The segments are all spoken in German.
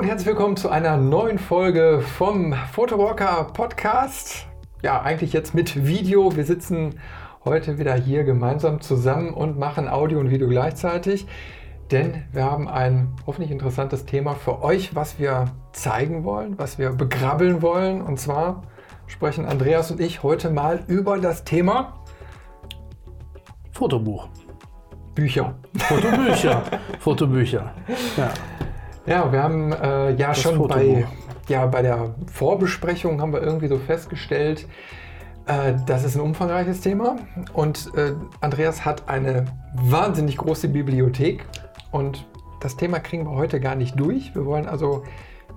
Und herzlich willkommen zu einer neuen Folge vom Photowalker Podcast. Ja, eigentlich jetzt mit Video. Wir sitzen heute wieder hier gemeinsam zusammen und machen Audio und Video gleichzeitig. Denn wir haben ein hoffentlich interessantes Thema für euch, was wir zeigen wollen, was wir begrabbeln wollen. Und zwar sprechen Andreas und ich heute mal über das Thema Fotobuch. Bücher. Fotobücher. Fotobücher. Ja. Ja, wir haben äh, ja Das schon bei, ja, bei der Vorbesprechung haben wir irgendwie so festgestellt, äh, das ist ein umfangreiches Thema. Und äh, Andreas hat eine wahnsinnig große Bibliothek. Und das Thema kriegen wir heute gar nicht durch. Wir wollen also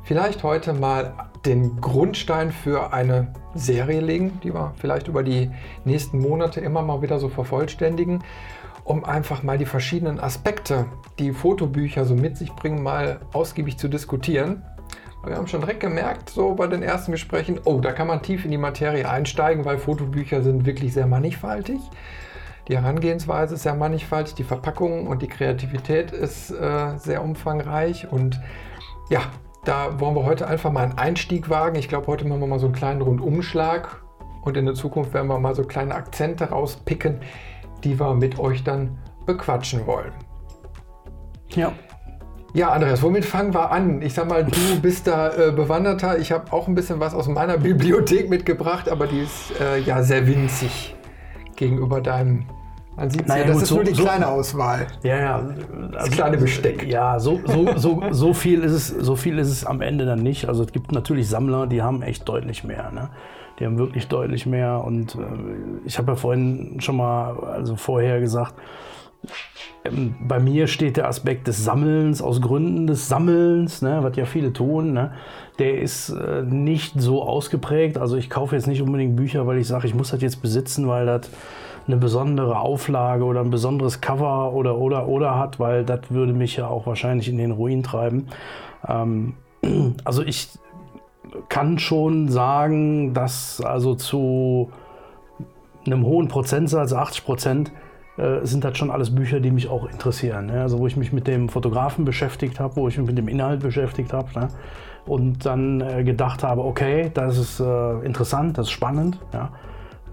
vielleicht heute mal den Grundstein für eine Serie legen, die wir vielleicht über die nächsten Monate immer mal wieder so vervollständigen, um einfach mal die verschiedenen Aspekte, die Fotobücher so mit sich bringen, mal ausgiebig zu diskutieren. Wir haben schon direkt gemerkt, so bei den ersten Gesprächen, oh, da kann man tief in die Materie einsteigen, weil Fotobücher sind wirklich sehr mannigfaltig. Die Herangehensweise ist sehr mannigfaltig, die Verpackung und die Kreativität ist äh, sehr umfangreich und ja, da wollen wir heute einfach mal einen Einstieg wagen. Ich glaube, heute machen wir mal so einen kleinen Rundumschlag und in der Zukunft werden wir mal so kleine Akzente rauspicken, die wir mit euch dann bequatschen wollen. ja. Ja, Andreas, womit fangen wir an? Ich sag mal, du bist da äh, bewanderter. Ich habe auch ein bisschen was aus meiner Bibliothek mitgebracht, aber die ist äh, ja sehr winzig gegenüber deinem. Man sieht Naja, ja, das gut, ist so- nur die so- kleine Auswahl. Ja, ja. Das kleine Besteck. Ja, so, so, so, so, viel ist es, so viel ist es am Ende dann nicht. Also es gibt natürlich Sammler, die haben echt deutlich mehr. Ne? Die haben wirklich deutlich mehr. Und äh, ich habe ja vorhin schon mal, also vorher gesagt, ähm, bei mir steht der Aspekt des Sammelns aus Gründen des Sammelns, ne, was ja viele tun, ne, der ist äh, nicht so ausgeprägt. Also ich kaufe jetzt nicht unbedingt Bücher, weil ich sage, ich muss das jetzt besitzen, weil das eine besondere Auflage oder ein besonderes Cover oder oder oder hat, weil das würde mich ja auch wahrscheinlich in den Ruin treiben. Ähm, also ich kann schon sagen, dass also zu einem hohen Prozentsatz, 80 Prozent, äh, sind das schon alles Bücher, die mich auch interessieren. Ne? Also wo ich mich mit dem Fotografen beschäftigt habe, wo ich mich mit dem Inhalt beschäftigt habe ne? und dann äh, gedacht habe, okay, das ist äh, interessant, das ist spannend, ja?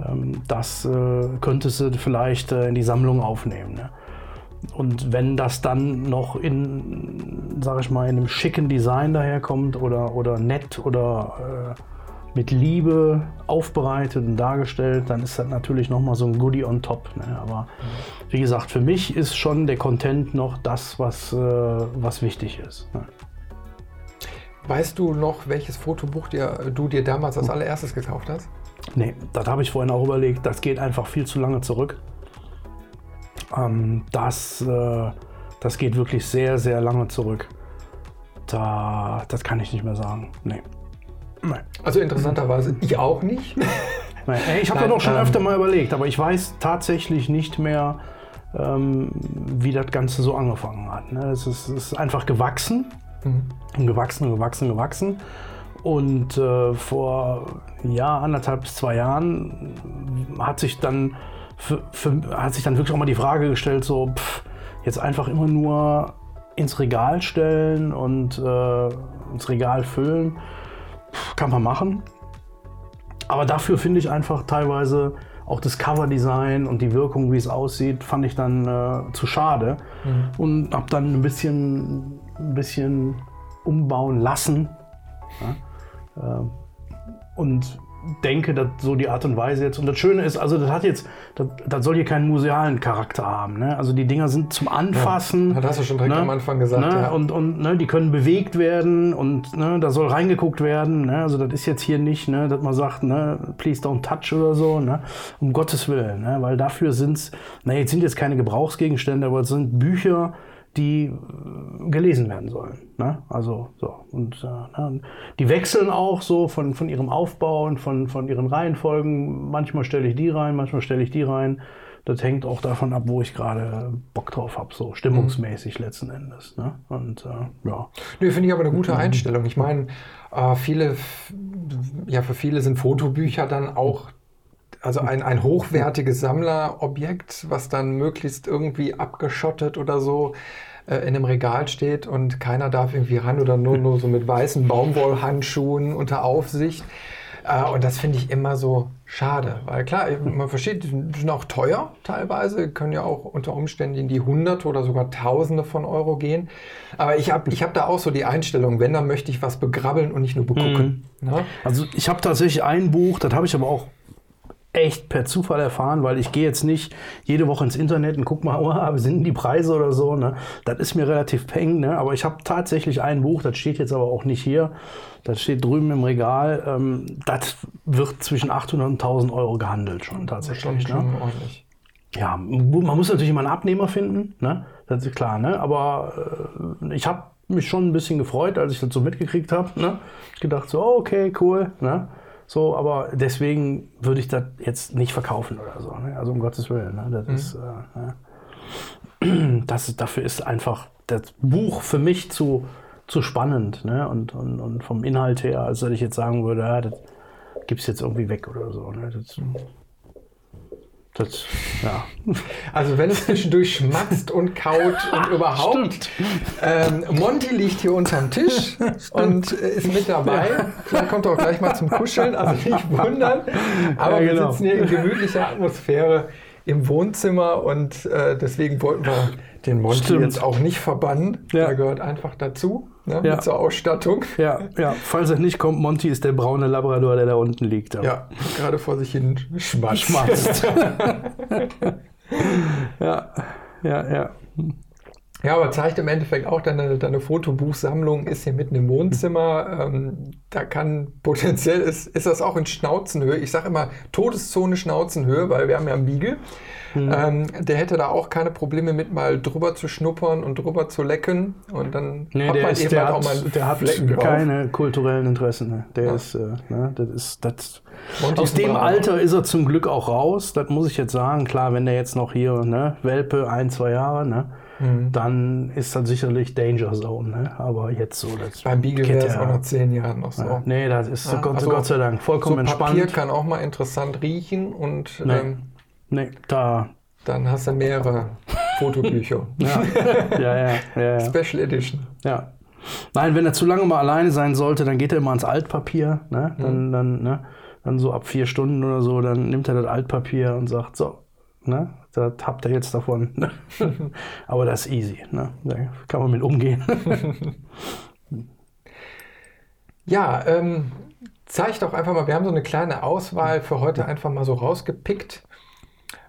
Ähm, das äh, könntest du vielleicht äh, in die Sammlung aufnehmen. Ne? Und wenn das dann noch in, sag ich mal, in einem schicken Design daherkommt oder, oder nett oder äh, mit Liebe aufbereitet und dargestellt, dann ist das natürlich nochmal so ein Goodie on top. Ne? Aber wie gesagt, für mich ist schon der Content noch das, was, äh, was wichtig ist. Ne? Weißt du noch, welches Fotobuch dir, du dir damals als allererstes gekauft hast? Nee, das habe ich vorhin auch überlegt. Das geht einfach viel zu lange zurück. Ähm, das, äh, das geht wirklich sehr, sehr lange zurück. Da, das kann ich nicht mehr sagen. Nee. Nee. Also interessanterweise, ich auch nicht. Nee. Ey, Ich habe das auch schon ähm, öfter mal überlegt, aber ich weiß tatsächlich nicht mehr, ähm, wie das Ganze so angefangen hat. Ne? Es, ist, es ist einfach gewachsen. Und gewachsen, gewachsen, gewachsen. Und äh, vor ja, anderthalb bis zwei Jahren hat sich dann für, für, hat sich dann wirklich auch mal die Frage gestellt, so pff, jetzt einfach immer nur ins Regal stellen und äh, ins Regal füllen, pff, kann man machen. Aber dafür finde ich einfach teilweise auch das Coverdesign und die Wirkung, wie es aussieht, fand ich dann äh, zu schade. Und habe dann ein bisschen, ein bisschen umbauen lassen. Ja? Ähm, und denke, dass so die Art und Weise jetzt. Und das Schöne ist, also das hat jetzt, das, das soll hier keinen musealen Charakter haben. Ne? Also die Dinger sind zum Anfassen. das hast du schon direkt am Anfang gesagt, Ne? ja. Und, und ne, die können bewegt werden und ne, da soll reingeguckt werden. Ne? Also das ist jetzt hier nicht, ne, dass man sagt, ne, please don't touch oder so. Ne? Um Gottes Willen. Ne? Weil dafür sind es, na jetzt sind jetzt keine Gebrauchsgegenstände, aber es sind Bücher, die äh, gelesen werden sollen. Ne? Also so. Und äh, die wechseln auch so von, von ihrem Aufbau und von, von ihren Reihenfolgen. Manchmal stelle ich die rein, manchmal stelle ich die rein. Das hängt auch davon ab, wo ich gerade Bock drauf habe, so stimmungsmäßig letzten Endes. Ne? Und äh, ja. Nee, finde ich aber eine gute Einstellung. Ich meine, äh, viele, ja, für viele sind Fotobücher dann auch also ein, ein hochwertiges Sammlerobjekt, was dann möglichst irgendwie abgeschottet oder so äh, in einem Regal steht und keiner darf irgendwie ran oder nur, nur so mit weißen Baumwollhandschuhen unter Aufsicht. Äh, und das finde ich immer so schade, weil klar, man versteht, die sind auch teuer teilweise, können ja auch unter Umständen in die Hunderte oder sogar Tausende von Euro gehen. Aber ich habe ich hab da auch so die Einstellung, wenn, dann möchte ich was begrabbeln und nicht nur begucken. Mhm. Ne? Also ich habe tatsächlich ein Buch, das habe ich aber auch echt per Zufall erfahren, weil ich gehe jetzt nicht jede Woche ins Internet und guck mal, oh, sind die Preise oder so. Ne? Das ist mir relativ peng, ne? aber ich habe tatsächlich ein Buch, das steht jetzt aber auch nicht hier, das steht drüben im Regal, ähm, das wird zwischen 800 und 1000 Euro gehandelt schon tatsächlich. Schon, ne? ordentlich. Ja, man muss natürlich immer einen Abnehmer finden, ne? das ist klar, ne? aber äh, ich habe mich schon ein bisschen gefreut, als ich das so mitgekriegt habe. Ne? Ich gedacht so, okay, cool. Ne? So, aber deswegen würde ich das jetzt nicht verkaufen oder so. Ne? Also um Gottes Willen. Ne? Das mhm. ist, äh, das, dafür ist einfach das Buch für mich zu, zu spannend. Ne? Und, und, und vom Inhalt her, als dass ich jetzt sagen würde, ja, das gibt es jetzt irgendwie weg oder so. Ne? Das, das, ja. Also wenn es zwischendurch schmatzt und kaut und überhaupt. Ähm, Monty liegt hier unterm Tisch und ist mit dabei. Vielleicht kommt er auch gleich mal zum Kuscheln, also nicht wundern. Aber ja, genau. wir sitzen hier in gemütlicher Atmosphäre im Wohnzimmer und äh, deswegen wollten wir den Monty Stimmt. jetzt auch nicht verbannen. Ja. Der gehört einfach dazu ne, ja. mit zur Ausstattung. Ja, ja. Falls er nicht kommt, Monty ist der braune Labrador, der da unten liegt. Ja, ja gerade vor sich hin schmatzt. schmatzt. ja, ja, ja. Ja, aber zeigt im Endeffekt auch, deine, deine Fotobuchsammlung ist hier mitten im Wohnzimmer. Ähm, da kann potenziell, ist, ist das auch in Schnauzenhöhe. Ich sage immer Todeszone Schnauzenhöhe, weil wir haben ja einen Beagle. Mhm. Ähm, der hätte da auch keine Probleme mit, mal drüber zu schnuppern und drüber zu lecken. Und dann nee, hat man ist, eben halt hat, auch mal Der hat Flecken keine drauf. kulturellen Interessen. Ne? Der ja. ist, äh, ne? das ist, das aus dem Alter ist er zum Glück auch raus. Das muss ich jetzt sagen. Klar, wenn der jetzt noch hier, ne, Welpe, ein, zwei Jahre, ne? Mhm. dann ist das sicherlich Danger Zone. Ne? Aber jetzt so. Das Beim Beagle wäre es auch nach zehn Jahren noch so. Ja. Nee, das ist ja, Gott, also Gott sei Dank vollkommen so entspannt. Papier kann auch mal interessant riechen und nee. Ähm, Nee, da. Dann hast du mehrere Fotobücher. ja. Ja, ja, ja, ja. Special Edition. Ja. Nein, wenn er zu lange mal alleine sein sollte, dann geht er immer ans Altpapier. Ne? Dann, mhm. dann, ne? dann so ab vier Stunden oder so, dann nimmt er das Altpapier und sagt, so, ne? das habt ihr jetzt davon. Aber das ist easy. Ne? Da kann man mit umgehen. ja, ähm, zeig doch einfach mal, wir haben so eine kleine Auswahl für heute einfach mal so rausgepickt.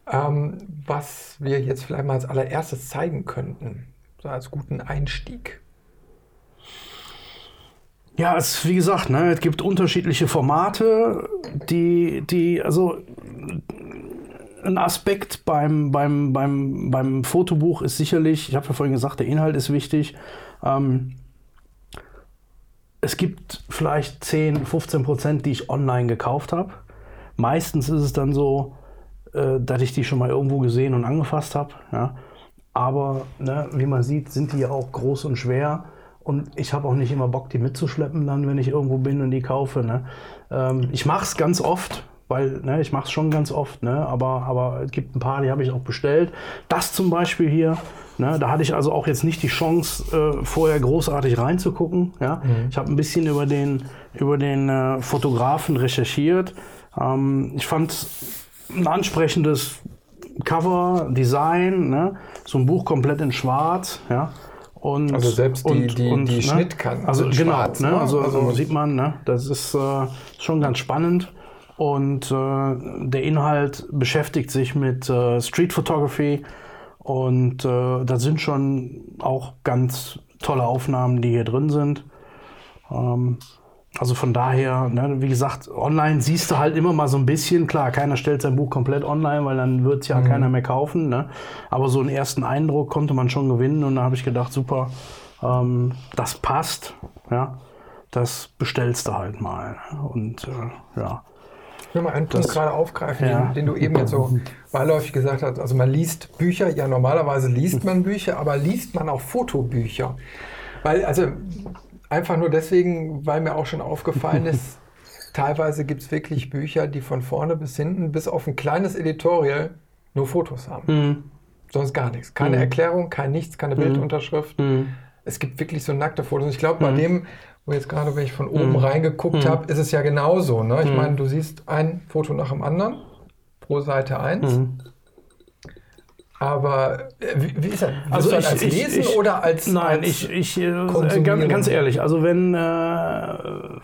Ähm, was wir jetzt vielleicht mal als allererstes zeigen könnten, so als guten Einstieg. Ja, es, wie gesagt, ne, es gibt unterschiedliche Formate, die, die, also ein Aspekt beim, beim, beim, beim Fotobuch ist sicherlich, ich habe ja vorhin gesagt, der Inhalt ist wichtig. Ähm, es gibt vielleicht 10, 15 Prozent, die ich online gekauft habe. Meistens ist es dann so, äh, dass ich die schon mal irgendwo gesehen und angefasst habe. Ja. Aber ne, wie man sieht, sind die ja auch groß und schwer. Und ich habe auch nicht immer Bock, die mitzuschleppen, dann, wenn ich irgendwo bin und die kaufe. Ne. Ähm, ich mache es ganz oft, weil ne, ich mache es schon ganz oft. Ne, aber, aber es gibt ein paar, die habe ich auch bestellt. Das zum Beispiel hier. Ne, da hatte ich also auch jetzt nicht die Chance, äh, vorher großartig reinzugucken. Ja. Mhm. Ich habe ein bisschen über den, über den äh, Fotografen recherchiert. Ähm, ich fand ein ansprechendes Cover, Design, ne? so ein Buch komplett in Schwarz, ja. Und, also selbst die, und, die, und, die ne? Schnittkanten also genau, schwarz, ne? Also, also, also, sieht man, ne? das ist äh, schon ganz spannend. Und äh, der Inhalt beschäftigt sich mit äh, Street Photography und äh, da sind schon auch ganz tolle Aufnahmen, die hier drin sind. Ähm, also von daher, ne, wie gesagt, online siehst du halt immer mal so ein bisschen. Klar, keiner stellt sein Buch komplett online, weil dann wird es ja mhm. keiner mehr kaufen. Ne? Aber so einen ersten Eindruck konnte man schon gewinnen und da habe ich gedacht, super, ähm, das passt. Ja, das bestellst du halt mal. Und äh, ja. Ich will mal einen Punkt gerade aufgreifen, ja. den, den, du eben jetzt so beiläufig gesagt hast. Also man liest Bücher, ja normalerweise liest man Bücher, aber liest man auch Fotobücher? Weil, also Einfach nur deswegen, weil mir auch schon aufgefallen ist, teilweise gibt es wirklich Bücher, die von vorne bis hinten, bis auf ein kleines Editorial, nur Fotos haben. Mhm. Sonst gar nichts. Keine Mhm. Erklärung, kein nichts, keine Bildunterschrift. Mhm. Es gibt wirklich so nackte Fotos. Ich glaube, bei Mhm. dem, wo jetzt gerade, wenn ich von oben Mhm. reingeguckt Mhm. habe, ist es ja genauso. Ne? Ich Mhm. meine, du siehst ein Foto nach dem anderen pro Seite eins. Aber äh, wie, wie ist das? Also das ich- als ich- Lesen ich- oder als. Nein, als ich, ich äh, ganz, ganz ehrlich, also wenn, äh,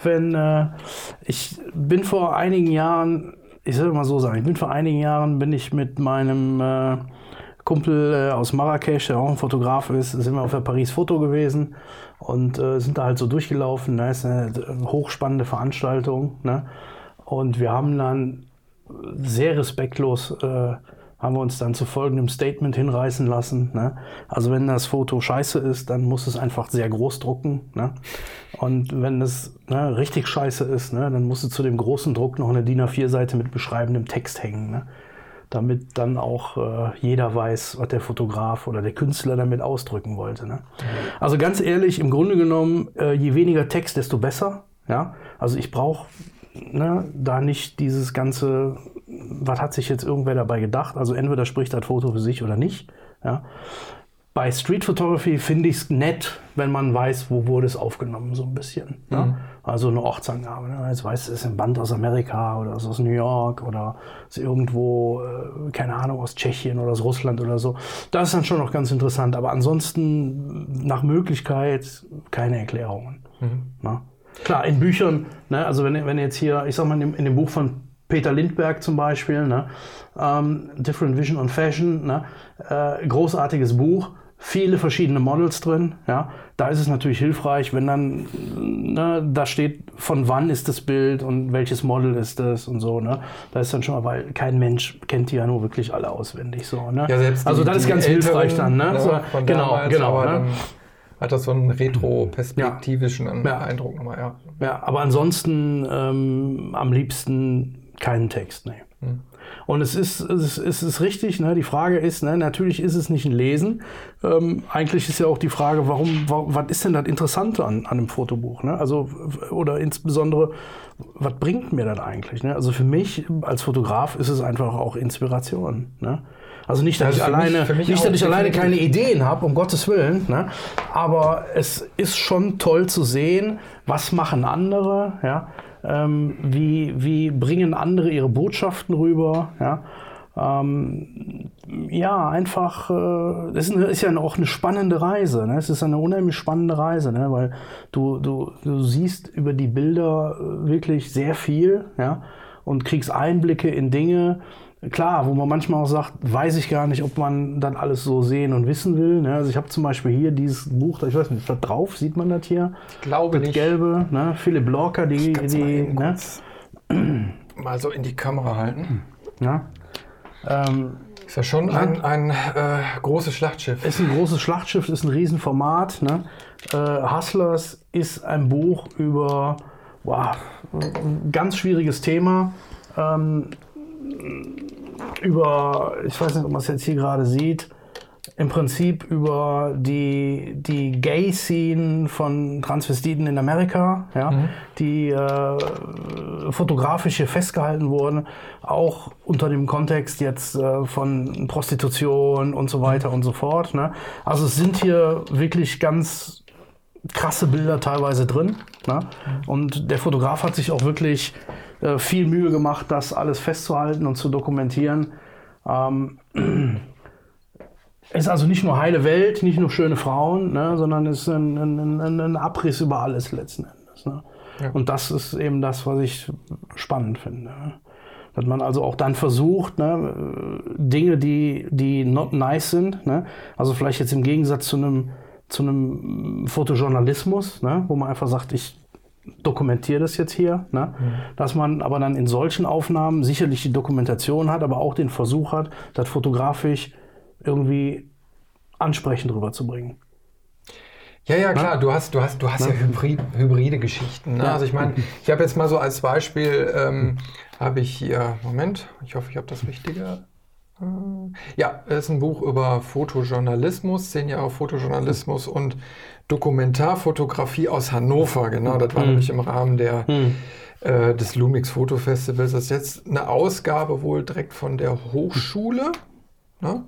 wenn äh, ich bin vor einigen Jahren, ich soll mal so sagen, ich bin vor einigen Jahren, bin ich mit meinem äh, Kumpel aus Marrakesch, der auch ein Fotograf ist, sind wir auf der Paris Foto gewesen und sind da halt so durchgelaufen. Da ist eine hochspannende Veranstaltung. Ne? Und wir haben dann sehr respektlos äh, haben wir uns dann zu folgendem Statement hinreißen lassen. Ne? Also wenn das Foto scheiße ist, dann muss es einfach sehr groß drucken. Ne? Und wenn es ne, richtig scheiße ist, ne, dann muss es zu dem großen Druck noch eine DIN A4-Seite mit beschreibendem Text hängen. Ne? Damit dann auch äh, jeder weiß, was der Fotograf oder der Künstler damit ausdrücken wollte. Ne? Also ganz ehrlich, im Grunde genommen, äh, je weniger Text, desto besser. Ja? Also ich brauche ne, da nicht dieses ganze, was hat sich jetzt irgendwer dabei gedacht? Also entweder spricht das Foto für sich oder nicht. Ja. Bei Street Photography finde ich es nett, wenn man weiß, wo wurde es aufgenommen, so ein bisschen. Ja. Also eine Ortsangabe. Ne? Jetzt weiß es ist ein Band aus Amerika oder ist aus New York oder ist irgendwo, äh, keine Ahnung, aus Tschechien oder aus Russland oder so. Das ist dann schon noch ganz interessant. Aber ansonsten nach Möglichkeit keine Erklärungen. Ne? Klar, in Büchern, ne, also wenn, wenn jetzt hier, ich sag mal, in dem, in dem Buch von Peter Lindbergh zum Beispiel, ne, ähm, Different Vision on Fashion, ne, äh, großartiges Buch, viele verschiedene Models drin, ja, da ist es natürlich hilfreich, wenn dann, ne, da steht, von wann ist das Bild und welches Model ist das und so, ne, da ist dann schon mal, weil kein Mensch kennt die ja nur wirklich alle auswendig, so, ne. Ja, selbst die, also das ist ganz Älteren, hilfreich dann, ne, so, von genau, damals, genau, aber ne? hat das so einen retro-perspektivischen Ja. Eindruck nochmal, ja. Ja, aber ansonsten ähm, am liebsten keinen Text, nee. Hm. Und es ist, es ist, es ist richtig, ne? die Frage ist, ne? natürlich ist es nicht ein Lesen. Ähm, eigentlich ist ja auch die Frage, warum, wa was ist denn das Interessante an, an einem Fotobuch? Ne? Also, oder insbesondere, was bringt mir das eigentlich? Ne? Also für mich als Fotograf ist es einfach auch Inspiration. Ne? Also nicht, dass Also ich mich- alleine, für mich nicht, dass ich alleine keine Ideen habe, um Gottes Willen. Ne? Aber es ist schon toll zu sehen, was machen andere, ja? Ähm, wie, wie bringen andere ihre Botschaften rüber. Ja? Ähm, ja, einfach, äh, ist, ist ja auch eine spannende Reise. Ne? Es ist eine unheimlich spannende Reise, ne? weil du, du, du siehst über die Bilder äh, wirklich sehr viel ja? und kriegst Einblicke in Dinge, Klar, wo man manchmal auch sagt, weiß ich gar nicht, ob man dann alles so sehen und wissen will. Ne? Also ich habe zum Beispiel hier dieses Buch, ich weiß nicht, das drauf, sieht man das hier? Ich glaube Das nicht. gelbe, ne? Philipp Lorca, die, mal die eben ne? mal so in die Kamera halten. Ja? Ähm, Ist ja schon ein, ein äh, großes Schlachtschiff. ist ein großes Schlachtschiff, ist ein Riesenformat. Ne? Äh, Hustlers ist ein Buch über wow, ein ganz schwieriges Thema. Ähm, über, ich weiß nicht, ob man es jetzt hier gerade sieht, im Prinzip über die, die Gay-Scene von Transvestiten in Amerika, ja, die äh, fotografisch hier festgehalten wurden, auch unter dem Kontext jetzt äh, von Prostitution und so weiter und so fort. Ne? Also es sind hier wirklich ganz krasse Bilder teilweise drin. Ne? Und der Fotograf hat sich auch wirklich äh, viel Mühe gemacht, das alles festzuhalten und zu dokumentieren. Ähm, ist also nicht nur heile Welt, nicht nur schöne Frauen, ne, sondern ist ein, ein, ein, ein Abriss über alles letzten Endes. Ne? Ja. Und das ist eben das, was ich spannend finde. Ne? Dass man also auch dann versucht, ne, Dinge, die, die not nice sind, ne, also vielleicht jetzt im Gegensatz zu einem, zu einem Fotojournalismus, ne, wo man einfach sagt, ich dokumentiere das jetzt hier, ne? dass man aber dann in solchen Aufnahmen sicherlich die Dokumentation hat, aber auch den Versuch hat, das fotografisch irgendwie ansprechend rüberzubringen. Ja, ja, klar, du hast, du hast, du hast ja Hybrid, hybride Geschichten. Ne? Ja. Also ich meine, ich habe jetzt mal so als Beispiel, ähm, habe ich hier, Moment, ich hoffe, ich habe das Richtige Ja, es ist ein Buch über Fotojournalismus, zehn Jahre Fotojournalismus und Dokumentarfotografie aus Hannover. Genau, das war Mhm. nämlich im Rahmen der, Hm. äh, des Lumix Fotofestivals. Das ist jetzt eine Ausgabe wohl direkt von der Hochschule. Ne?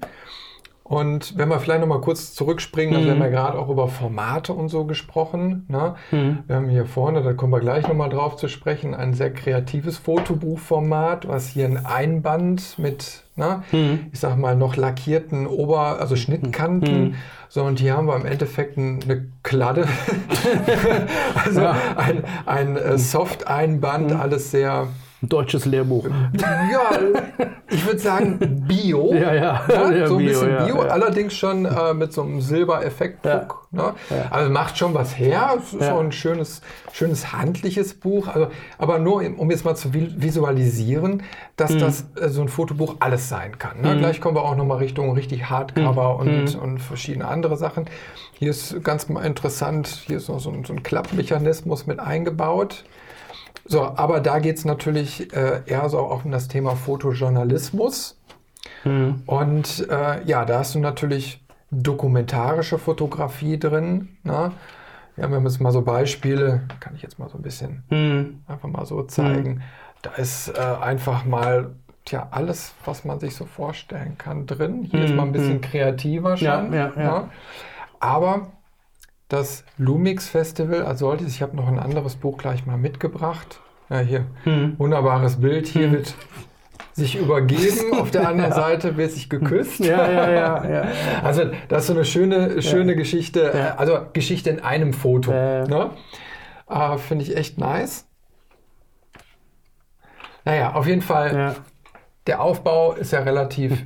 Und wenn wir vielleicht noch mal kurz zurückspringen, also wir haben ja gerade auch über Formate und so gesprochen. Ne? Hm. Wir haben hier vorne, da kommen wir gleich noch mal drauf zu sprechen, ein sehr kreatives Fotobuchformat, was hier ein Einband mit, ne, Hm. ich sag mal, noch lackierten Ober-, also Schnittkanten. So, und hier haben wir im Endeffekt ein- eine Kladde. also Ja. ein, ein äh, Soft-Einband, alles sehr, deutsches Lehrbuch. ja, ich würde sagen Bio. Ja, ja. Ja, Ja, so ein Bio, bisschen Bio, ja. allerdings schon äh, mit so einem Silbereffektdruck. Ne? Also macht schon was her. Es ist auch ein schönes, schönes handliches Buch. Also, aber nur, um jetzt mal zu vi- visualisieren, Mhm. dass das äh, so ein Fotobuch alles sein kann. Ne? Gleich kommen wir auch nochmal Richtung richtig Hardcover Mhm. und, und verschiedene andere Sachen. Hier ist ganz mal interessant, hier ist noch so ein, so ein Klappmechanismus mit eingebaut. So, aber da geht es natürlich äh, eher so auch um das Thema Fotojournalismus. Hm. Und äh, ja, da hast du natürlich dokumentarische Fotografie drin. Ne? Ja, wir haben jetzt mal so Beispiele, kann ich jetzt mal so ein bisschen Hm. einfach mal so zeigen. Da ist äh, einfach mal tja, alles, was man sich so vorstellen kann, drin. Hier ist mal ein bisschen kreativer schon. Mhm, Ja, ja, ja. ne? Aber das Lumix Festival als solches, ich habe noch ein anderes Buch gleich mal mitgebracht. Ja, hier, Hm. wunderbares Bild. Hier wird sich übergeben, auf der anderen Seite wird sich geküsst. Ja, ja, ja, ja. Also das ist so eine schöne, schöne Geschichte, Ja. also Geschichte in einem Foto. Ja. Ne? Äh, Finde ich echt nice. Naja, auf jeden Fall, ja. der Aufbau ist ja relativ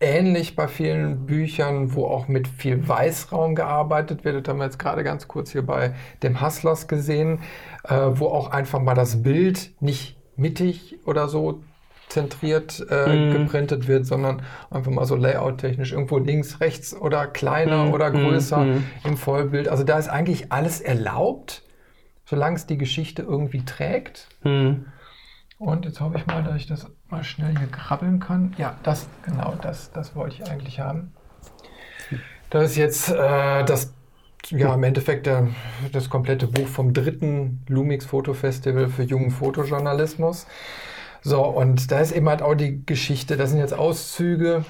ähnlich bei vielen Büchern, wo auch mit viel Weißraum gearbeitet wird. Das haben wir jetzt gerade ganz kurz hier bei dem Hustlers gesehen, äh, wo auch einfach mal das Bild nicht mittig oder so zentriert äh, Mhm. geprintet wird, sondern einfach mal so layout-technisch irgendwo links, rechts oder kleiner Mhm, oder mhm, größer mhm. im Vollbild. Also da ist eigentlich alles erlaubt, solange es die Geschichte irgendwie trägt. Und jetzt hoffe ich mal, dass ich das mal schnell hier krabbeln kann. Ja, das, genau, das, das wollte ich eigentlich haben. Das ist jetzt äh, das, ja, im Endeffekt der, das komplette Buch vom dritten Lumix Foto Festival für jungen Fotojournalismus. So, und da ist eben halt auch die Geschichte, das sind jetzt Auszüge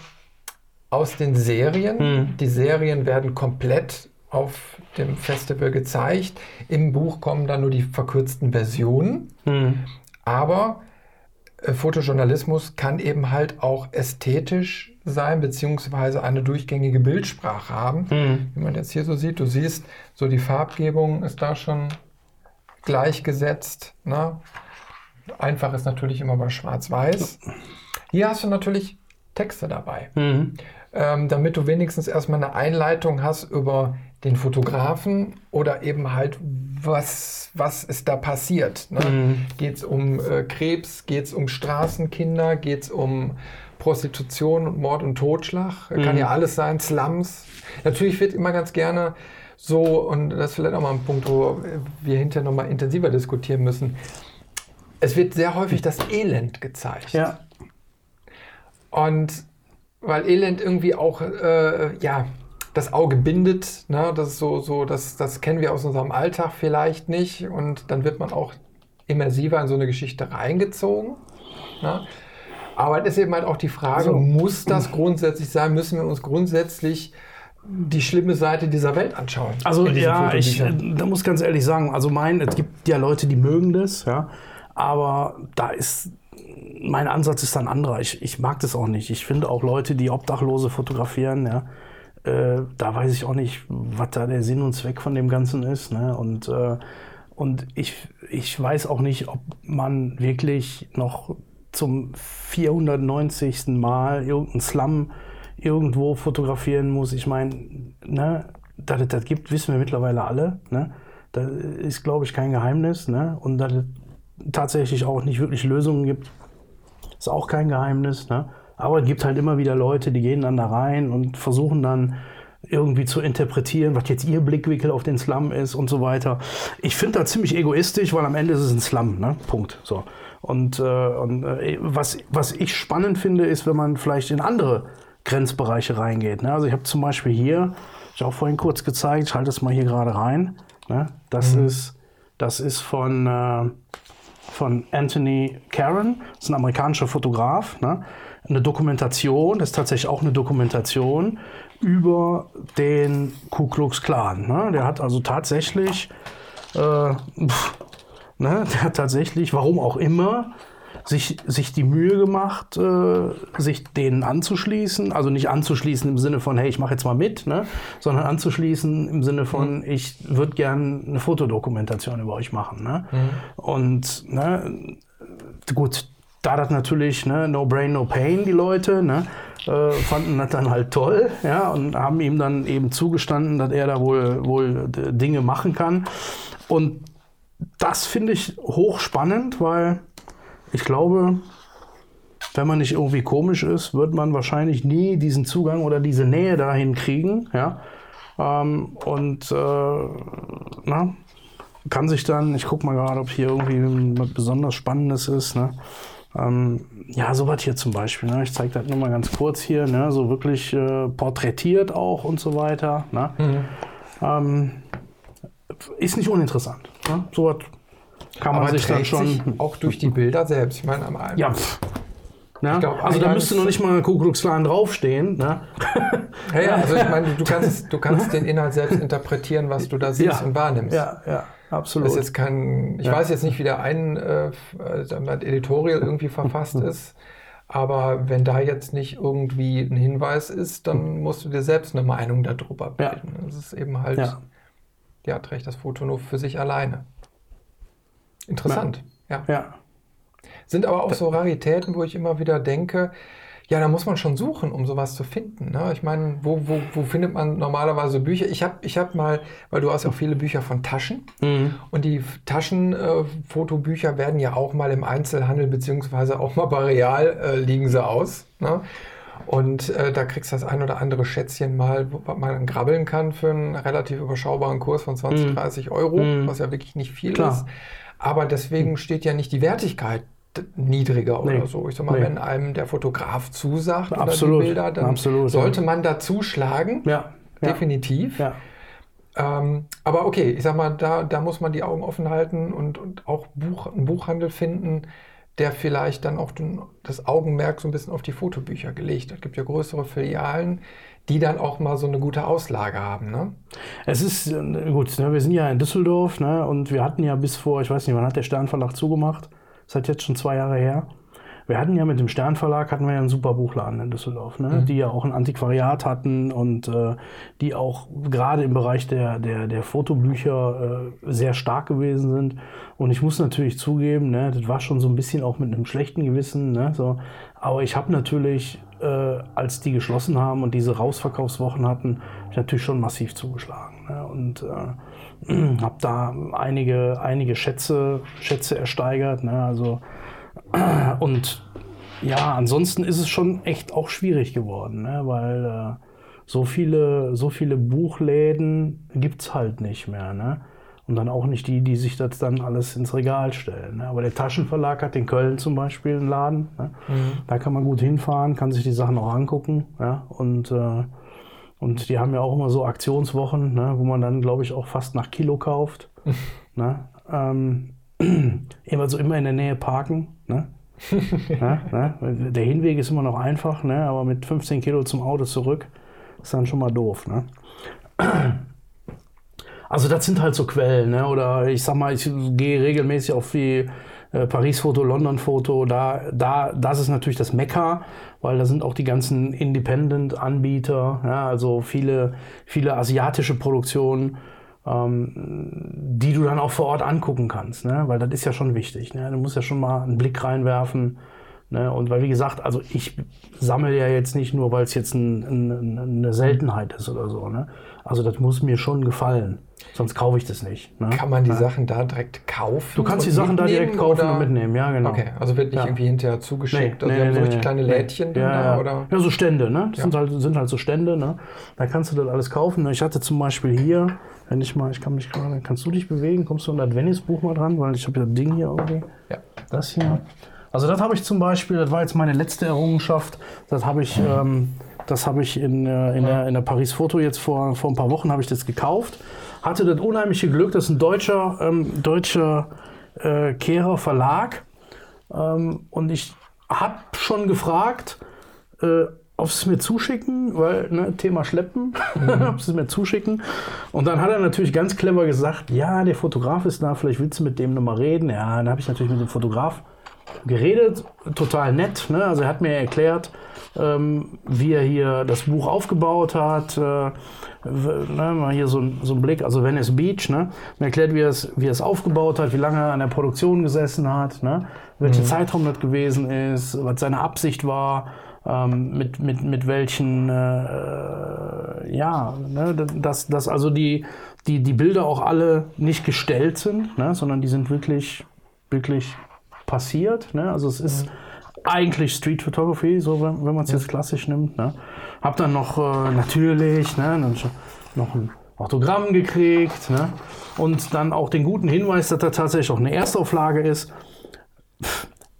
aus den Serien. Hm. Die Serien werden komplett auf dem Festival gezeigt. Im Buch kommen dann nur die verkürzten Versionen. Hm. Aber äh, Fotojournalismus kann eben halt auch ästhetisch sein, beziehungsweise eine durchgängige Bildsprache haben. Hm. Wie man jetzt hier so sieht, du siehst, so die Farbgebung ist da schon gleichgesetzt. Ne? Einfach ist natürlich immer bei Schwarz-Weiß. Hier hast du natürlich Texte dabei, Hm. ähm, damit du wenigstens erstmal eine Einleitung hast über den Fotografen oder eben halt, was, was ist da passiert. Ne? Mhm. Geht es um äh, Krebs, geht es um Straßenkinder, geht es um Prostitution und Mord und Totschlag. Kann ja alles sein, Slums. Natürlich wird immer ganz gerne so, und das ist vielleicht auch mal ein Punkt, wo wir hinterher nochmal intensiver diskutieren müssen. Es wird sehr häufig das Elend gezeigt. Ja. Und weil Elend irgendwie auch, äh, ja, das Auge bindet, ne? das ist so, so das, das kennen wir aus unserem Alltag vielleicht nicht und dann wird man auch immersiver in so eine Geschichte reingezogen. Ne? Aber es ist eben halt auch die Frage, So. muss das grundsätzlich sein, müssen wir uns grundsätzlich die schlimme Seite dieser Welt anschauen? Also ja, ich äh, da muss ganz ehrlich sagen, also mein, es gibt ja Leute, die mögen das, ja, aber da ist mein Ansatz ist dann anderer. Ich, ich mag das auch nicht. Ich finde auch Leute, die Obdachlose fotografieren, ja, äh, da weiß ich auch nicht, was da der Sinn und Zweck von dem Ganzen ist. Ne? Und, äh, und ich, ich weiß auch nicht, ob man wirklich noch zum 490. Mal irgendeinen Slum irgendwo fotografieren muss. Ich meine, ne, dass es das gibt, wissen wir mittlerweile alle. Ne? Das ist, glaube ich, kein Geheimnis. Ne? Und dass es tatsächlich auch nicht wirklich Lösungen gibt, ist auch kein Geheimnis. Ne? Aber es gibt halt immer wieder Leute, die gehen dann da rein und versuchen dann irgendwie zu interpretieren, was jetzt ihr Blickwinkel auf den Slum ist und so weiter. Ich finde das ziemlich egoistisch, weil am Ende ist es ein Slum, ne? Punkt. So. Und, äh, und äh, was, was ich spannend finde, ist, wenn man vielleicht in andere Grenzbereiche reingeht. Ne? Also ich habe zum Beispiel hier, ich auch vorhin kurz gezeigt, ich halte es mal hier gerade rein. Ne? Das, mhm. ist, das ist von, äh, von Anthony Karen, das ist ein amerikanischer Fotograf. Ne? Eine Dokumentation, das ist tatsächlich auch eine Dokumentation über den Ku Klux Klan. Ne? Der hat also tatsächlich, äh, pff, ne? der hat tatsächlich, warum auch immer, sich, sich die Mühe gemacht, äh, sich denen anzuschließen. Also nicht anzuschließen im Sinne von, hey, ich mache jetzt mal mit, ne? sondern anzuschließen im Sinne von, mhm. ich würde gerne eine Fotodokumentation über euch machen. Ne? Mhm. Und ne, gut, da das natürlich ne, no brain, no pain, die Leute, ne, äh, fanden das dann halt toll ja, und haben ihm dann eben zugestanden, dass er da wohl, wohl Dinge machen kann. Und das finde ich hochspannend, weil ich glaube, wenn man nicht irgendwie komisch ist, wird man wahrscheinlich nie diesen Zugang oder diese Nähe dahin kriegen. Ja? Ähm, und äh, na, kann sich dann, ich gucke mal gerade, ob hier irgendwie was besonders Spannendes ist. Ne? Ähm, ja, sowas hier zum Beispiel. Ne? Ich zeige das nur mal ganz kurz hier. Ne? So wirklich äh, porträtiert auch und so weiter. Ne? Mhm. Ähm, ist nicht uninteressant. Ne? Sowas kann man Aber sich dann schon. Sich auch durch die Bilder selbst. Ich meine, am einen. Ja. Ja, glaub, also da müsste noch nicht mal Ku Klux Klan draufstehen. Ne? Ja, ja, also ich meine, du kannst, du kannst den Inhalt selbst interpretieren, was du da siehst ja, und wahrnimmst. Ja, ja, absolut. Das ist jetzt kein, ich ja. weiß jetzt nicht, wie der ein äh, Editorial irgendwie verfasst ist, aber wenn da jetzt nicht irgendwie ein Hinweis ist, dann musst du dir selbst eine Meinung darüber bilden. Das ist eben halt, ja, ja trägt das Foto nur für sich alleine. Interessant, ja. ja. Sind aber auch so Raritäten, wo ich immer wieder denke, ja, da muss man schon suchen, um sowas zu finden. Ne? Ich meine, wo, wo, wo findet man normalerweise Bücher? Ich habe ich hab mal, weil du hast ja auch viele Bücher von Taschen mhm. und die Taschenfotobücher äh, werden ja auch mal im Einzelhandel beziehungsweise auch mal bei Real äh, liegen sie aus. Ne? Und äh, da kriegst du das ein oder andere Schätzchen mal, was man dann grabbeln kann für einen relativ überschaubaren Kurs von 20, mhm. 30 Euro, mhm. was ja wirklich nicht viel Klar. ist. Aber deswegen steht ja nicht die Wertigkeit niedriger nee. oder so. Ich sag mal, nee. wenn einem der Fotograf zusagt Absolut. oder die Bilder, dann Absolut, sollte ja. man dazu schlagen. Ja. Definitiv. Ja. Ähm, aber okay, ich sag mal, da, da muss man die Augen offen halten und, und auch Buch, einen Buchhandel finden, der vielleicht dann auch den, das Augenmerk so ein bisschen auf die Fotobücher gelegt hat. Es gibt ja größere Filialen, die dann auch mal so eine gute Auslage haben. Ne? Es ist äh, gut, ne, wir sind ja in Düsseldorf ne, und wir hatten ja bis vor, ich weiß nicht, wann hat der Sternverlag zugemacht? Das hat jetzt schon zwei Jahre her. Wir hatten ja mit dem Sternverlag hatten wir ja einen super Buchladen in Düsseldorf, ne? Mhm. die ja auch ein Antiquariat hatten und äh, die auch gerade im Bereich der, der, der Fotobücher äh, sehr stark gewesen sind. Und ich muss natürlich zugeben, ne, das war schon so ein bisschen auch mit einem schlechten Gewissen. Ne, so. Aber ich habe natürlich äh, als die geschlossen haben und diese Rausverkaufswochen hatten, ich natürlich schon massiv zugeschlagen. Ne? Und äh, habe da einige, einige Schätze, Schätze ersteigert. Ne? Also, und ja, ansonsten ist es schon echt auch schwierig geworden, ne? weil äh, so, viele, so viele Buchläden gibt es halt nicht mehr. Ne? Und dann auch nicht die, die sich das dann alles ins Regal stellen. Ne? Aber der Taschenverlag hat in Köln zum Beispiel einen Laden. Ne? Mhm. Da kann man gut hinfahren, kann sich die Sachen auch angucken. Ja? Und, äh, und die haben ja auch immer so Aktionswochen, ne? wo man dann, glaube ich, auch fast nach Kilo kauft. ne? ähm, immer so immer in der Nähe parken. Ne? ja, ne? Der Hinweg ist immer noch einfach, ne? aber mit 15 Kilo zum Auto zurück ist dann schon mal doof. Ne? Also das sind halt so Quellen, ne? oder ich sag mal, ich gehe regelmäßig auf die äh, Paris-Foto, London-Foto, da, da, das ist natürlich das Mekka, weil da sind auch die ganzen Independent-Anbieter, ja? also viele, viele asiatische Produktionen, ähm, die du dann auch vor Ort angucken kannst, ne? weil das ist ja schon wichtig. Ne? Du musst ja schon mal einen Blick reinwerfen. Ne? Und weil, wie gesagt, also ich sammle ja jetzt nicht nur, weil es jetzt ein, ein, eine Seltenheit ist oder so. Ne? Also das muss mir schon gefallen. Sonst kaufe ich das nicht. Ne? Kann man die Sachen da direkt kaufen? Du kannst die Sachen da direkt kaufen oder? und mitnehmen, ja genau. Okay, also wird nicht Ja. irgendwie hinterher zugeschickt. also Nee, wir haben nee, so nee, richtig nee. kleine Nee. Lädchen ja, da, ja. oder? Ja, so Stände, ne? Das Ja. sind, halt, sind halt so Stände, ne? Da kannst du das alles kaufen. Ich hatte zum Beispiel hier, wenn ich mal, ich kann mich gerade, kannst du dich bewegen? Kommst du an das Venice-Buch mal dran? Weil ich habe ja das Ding hier irgendwie. Ja. Das hier. Also das habe ich zum Beispiel, das war jetzt meine letzte Errungenschaft. Das habe ich, ähm, das habe ich in, äh, in, der, in der Paris Foto jetzt vor, vor ein paar Wochen habe ich das gekauft. Hatte das unheimliche Glück, das ist ein deutscher, ähm, deutscher äh, Kehrer Verlag. Ähm, und ich habe schon gefragt, äh, ob sie es mir zuschicken, weil ne, Thema Schleppen, ob sie es mir zuschicken. Und dann hat er natürlich ganz clever gesagt, ja, der Fotograf ist da, vielleicht willst du mit dem nochmal reden. Ja, dann habe ich natürlich mit dem Fotograf geredet, total nett. Ne? Also er hat mir erklärt, ähm, wie er hier das Buch aufgebaut hat. Äh, ne, mal hier so, ein- so ein Blick, also Venice Beach. Ne? Und erklärt, wie er es wie es aufgebaut hat, wie lange er an der Produktion gesessen hat, ne? welcher Zeitraum das gewesen ist, was seine Absicht war. Ähm, mit, mit, mit welchen, äh, ja, ne, dass, dass also die, die, die Bilder auch alle nicht gestellt sind, ne, sondern die sind wirklich, wirklich passiert. Ne? Also es ist eigentlich Street Photography, so wenn, wenn man es jetzt klassisch nimmt. Ne? Hab dann noch äh, natürlich ne, noch ein Autogramm gekriegt ne? und dann auch den guten Hinweis, dass da tatsächlich auch eine Erstauflage ist.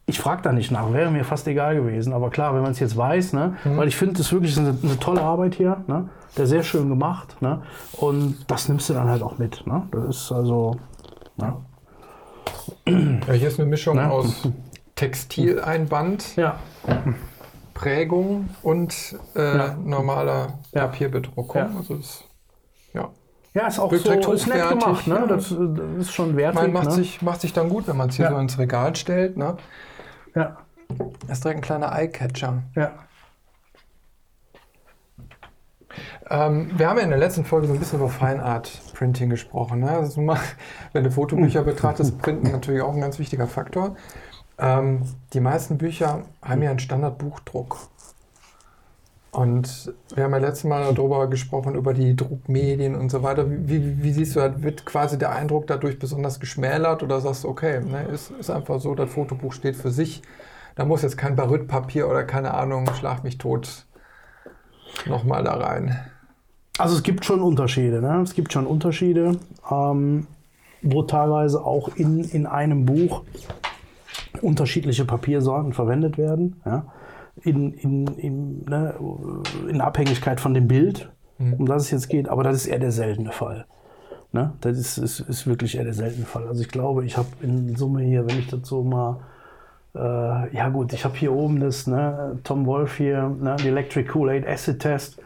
Ich frage da nicht nach, wäre mir fast egal gewesen. Aber klar, wenn man es jetzt weiß, ne, weil ich finde, das ist wirklich eine, eine tolle Arbeit hier, ne, der sehr schön gemacht. Ne, und das nimmst du dann halt auch mit. Ne? Das ist also. Ne? Ja, hier ist eine Mischung Ne? aus Textileinband, Ja, Prägung und äh, Ja. normaler Ja. Papierbedruckung. Ja. Also das, ja. ja ist auch Wirkt so direkt ist nett gemacht. Ne? ja. Das, das ist schon wertig. Man macht, ne? sich, macht sich dann gut, wenn man es hier Ja. so ins Regal stellt. Ne? Ja, Das ist direkt ein kleiner Eyecatcher. ja. Ähm, wir haben ja in der letzten Folge so ein bisschen über Fine Art Printing gesprochen. Ne? Also wenn du Fotobücher betrachtest, Printen natürlich auch ein ganz wichtiger Faktor. Ähm, die meisten Bücher haben ja einen Standardbuchdruck. Und wir haben ja letztes Mal darüber gesprochen, über die Druckmedien und so weiter. Wie, wie, wie siehst du das? Wird quasi der Eindruck dadurch besonders geschmälert oder sagst du, okay, ne, ist, ist einfach so, das Fotobuch steht für sich. Da muss jetzt kein Barytpapier oder keine Ahnung, schlag mich tot nochmal da rein. Also es gibt schon Unterschiede. Ne? Es gibt schon Unterschiede, ähm, wo teilweise auch in, in einem Buch unterschiedliche Papiersorten verwendet werden. Ja? In, in, in, ne, in Abhängigkeit von dem Bild, um das es jetzt geht. Aber das ist eher der seltene Fall. Ne? Das ist, ist, ist wirklich eher der seltene Fall. Also ich glaube, ich habe in Summe hier, wenn ich das so mal äh, ja gut, ich habe hier oben das, ne, Tom Wolf hier, ne, die Electric Kool-Aid Acid Test.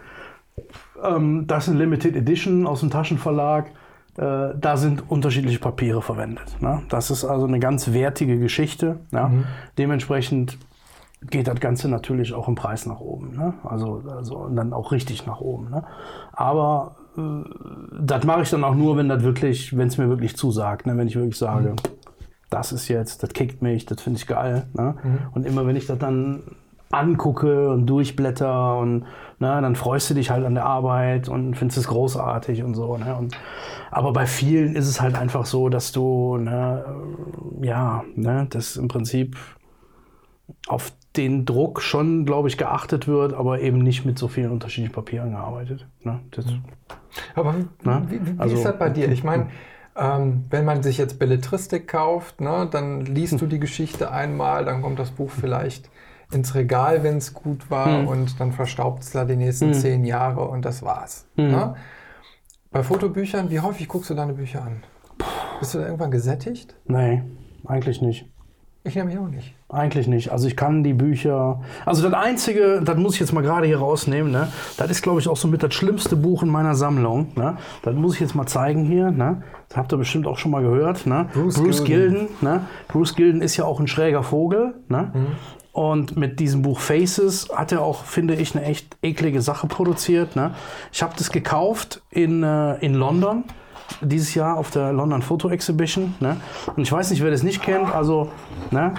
Ähm, das ist eine Limited Edition aus dem Taschenverlag. Äh, da sind unterschiedliche Papiere verwendet. Ne? Das ist also eine ganz wertige Geschichte. Ja? Dementsprechend geht das Ganze natürlich auch im Preis nach oben. Ne? Also, also dann auch richtig nach oben. Ne? Aber äh, das mache ich dann auch nur, wenn das wirklich, wenn es mir wirklich zusagt. Ne? Wenn ich wirklich sage, das ist jetzt, das kickt mich, das finde ich geil. Ne? Und immer wenn ich das dann angucke und durchblätter und ne, dann freust du dich halt an der Arbeit und findest es großartig und so. Ne? Und, aber bei vielen ist es halt einfach so, dass du, ne, ja, ne, das im Prinzip auf den Druck schon, glaube ich, geachtet wird, aber eben nicht mit so vielen unterschiedlichen Papieren gearbeitet. Ne? Das, Aber wie, Na? wie, wie, wie Also- ist das bei dir? Ich meine, ähm, wenn man sich jetzt Belletristik kauft, ne, dann liest du die Geschichte einmal, dann kommt das Buch vielleicht ins Regal, wenn es gut war, Hm. und dann verstaubt es da die nächsten zehn Jahre und das war's. Hm. Ne? Bei Fotobüchern, wie häufig guckst du deine Bücher an? Bist du da irgendwann gesättigt? nee, eigentlich nicht. Ich nämlich auch nicht. Eigentlich nicht. Also ich kann die Bücher. Also das Einzige, das muss ich jetzt mal gerade hier rausnehmen, ne? Das ist, glaube ich, auch so mit das schlimmste Buch in meiner Sammlung. Ne? Das muss ich jetzt mal zeigen hier. Ne? Das habt ihr bestimmt auch schon mal gehört. Ne? Bruce Gilden. Gilden. ne? Bruce Gilden ist ja auch ein schräger Vogel. Ne? Und mit diesem Buch Faces hat er auch, finde ich, eine echt eklige Sache produziert. Ne? Ich habe das gekauft in, äh, in London dieses Jahr auf der London Photo Exhibition. Ne? Und ich weiß nicht, wer das nicht kennt. Also, ne?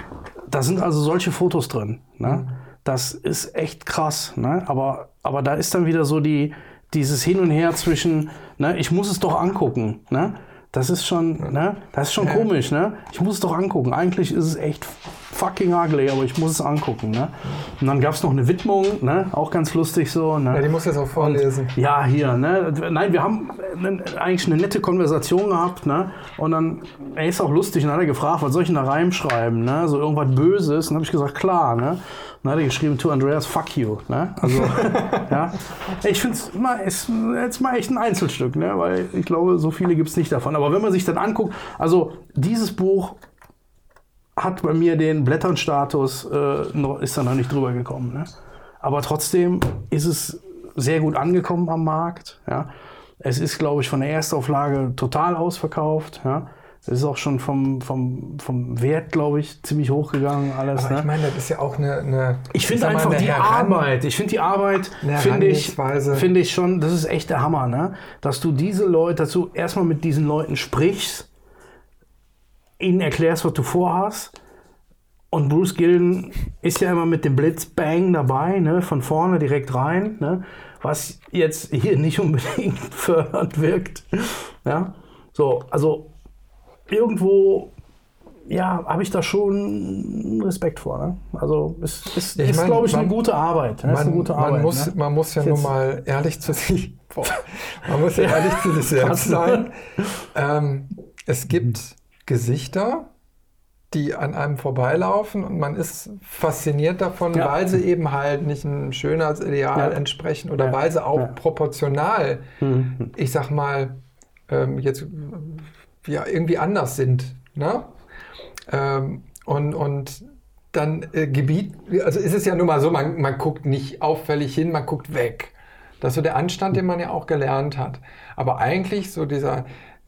da sind also solche Fotos drin. Ne? Das ist echt krass. Ne? Aber, aber da ist dann wieder so die, dieses Hin und Her zwischen, ne, ich muss es doch angucken, ne? Das ist schon, ne? Das ist schon komisch, ne? Ich muss es doch angucken. Eigentlich ist es echt fucking ugly, aber ich muss es angucken, ne? Und dann gab es noch eine Widmung, ne? Auch ganz lustig so, ne? Ja, die muss jetzt auch vorlesen. Und, ja, hier, ne? Nein, wir haben ne, eigentlich eine nette Konversation gehabt, ne? Und dann, er ist auch lustig, und dann hat er gefragt, was soll ich denn da reinschreiben, ne? So irgendwas Böses. Und dann habe ich gesagt, klar, ne? Dann hat er geschrieben, to Andreas, fuck you. Ne? Also, ja. Ich finde es ist jetzt mal echt ein Einzelstück, ne? weil ich glaube, so viele gibt es nicht davon. Aber wenn man sich dann anguckt, also dieses Buch hat bei mir den Blätternstatus, äh, noch, ist da noch nicht drüber gekommen. Ne? Aber trotzdem ist es sehr gut angekommen am Markt. Ja? Es ist, glaube ich, von der Erstauflage total ausverkauft. Ja? Das ist auch schon vom, vom, vom Wert, glaube ich, ziemlich hochgegangen alles. Aber ne? ich meine, das ist ja auch eine. eine ich finde mal, einfach eine die Heran- Arbeit, ich finde die Arbeit, finde ich, finde ich schon, das ist echt der Hammer, ne? Dass du diese Leute, dass du erstmal mit diesen Leuten sprichst, ihnen erklärst, was du vorhast. Und Bruce Gilden ist ja immer mit dem Blitzbang dabei, ne? Von vorne direkt rein, ne? Was jetzt hier nicht unbedingt fördernd wirkt. Ja. So, also irgendwo ja, habe ich da schon Respekt vor. Ne? Also es ist, Ich ist mein, glaube ich, eine man- gute Arbeit. Ne? ist eine Man, gute man, Arbeit. muss, ne? man muss ja nun mal ehrlich zu sich, boah, man muss ja ehrlich zu sich selbst sein. Ähm, es gibt Gesichter, die an einem vorbeilaufen und man ist fasziniert davon, Ja. weil sie eben halt nicht einem Schönheitsideal Ja. entsprechen oder Ja. weil sie auch proportional, Mhm. ich sag mal, ähm, jetzt ja, irgendwie anders sind. Ne? Ähm, und, und dann äh, Gebiet, also ist es ja nun mal so, man, man guckt nicht auffällig hin, man guckt weg. Das ist so der Anstand, den man ja auch gelernt hat. Aber eigentlich so dieser,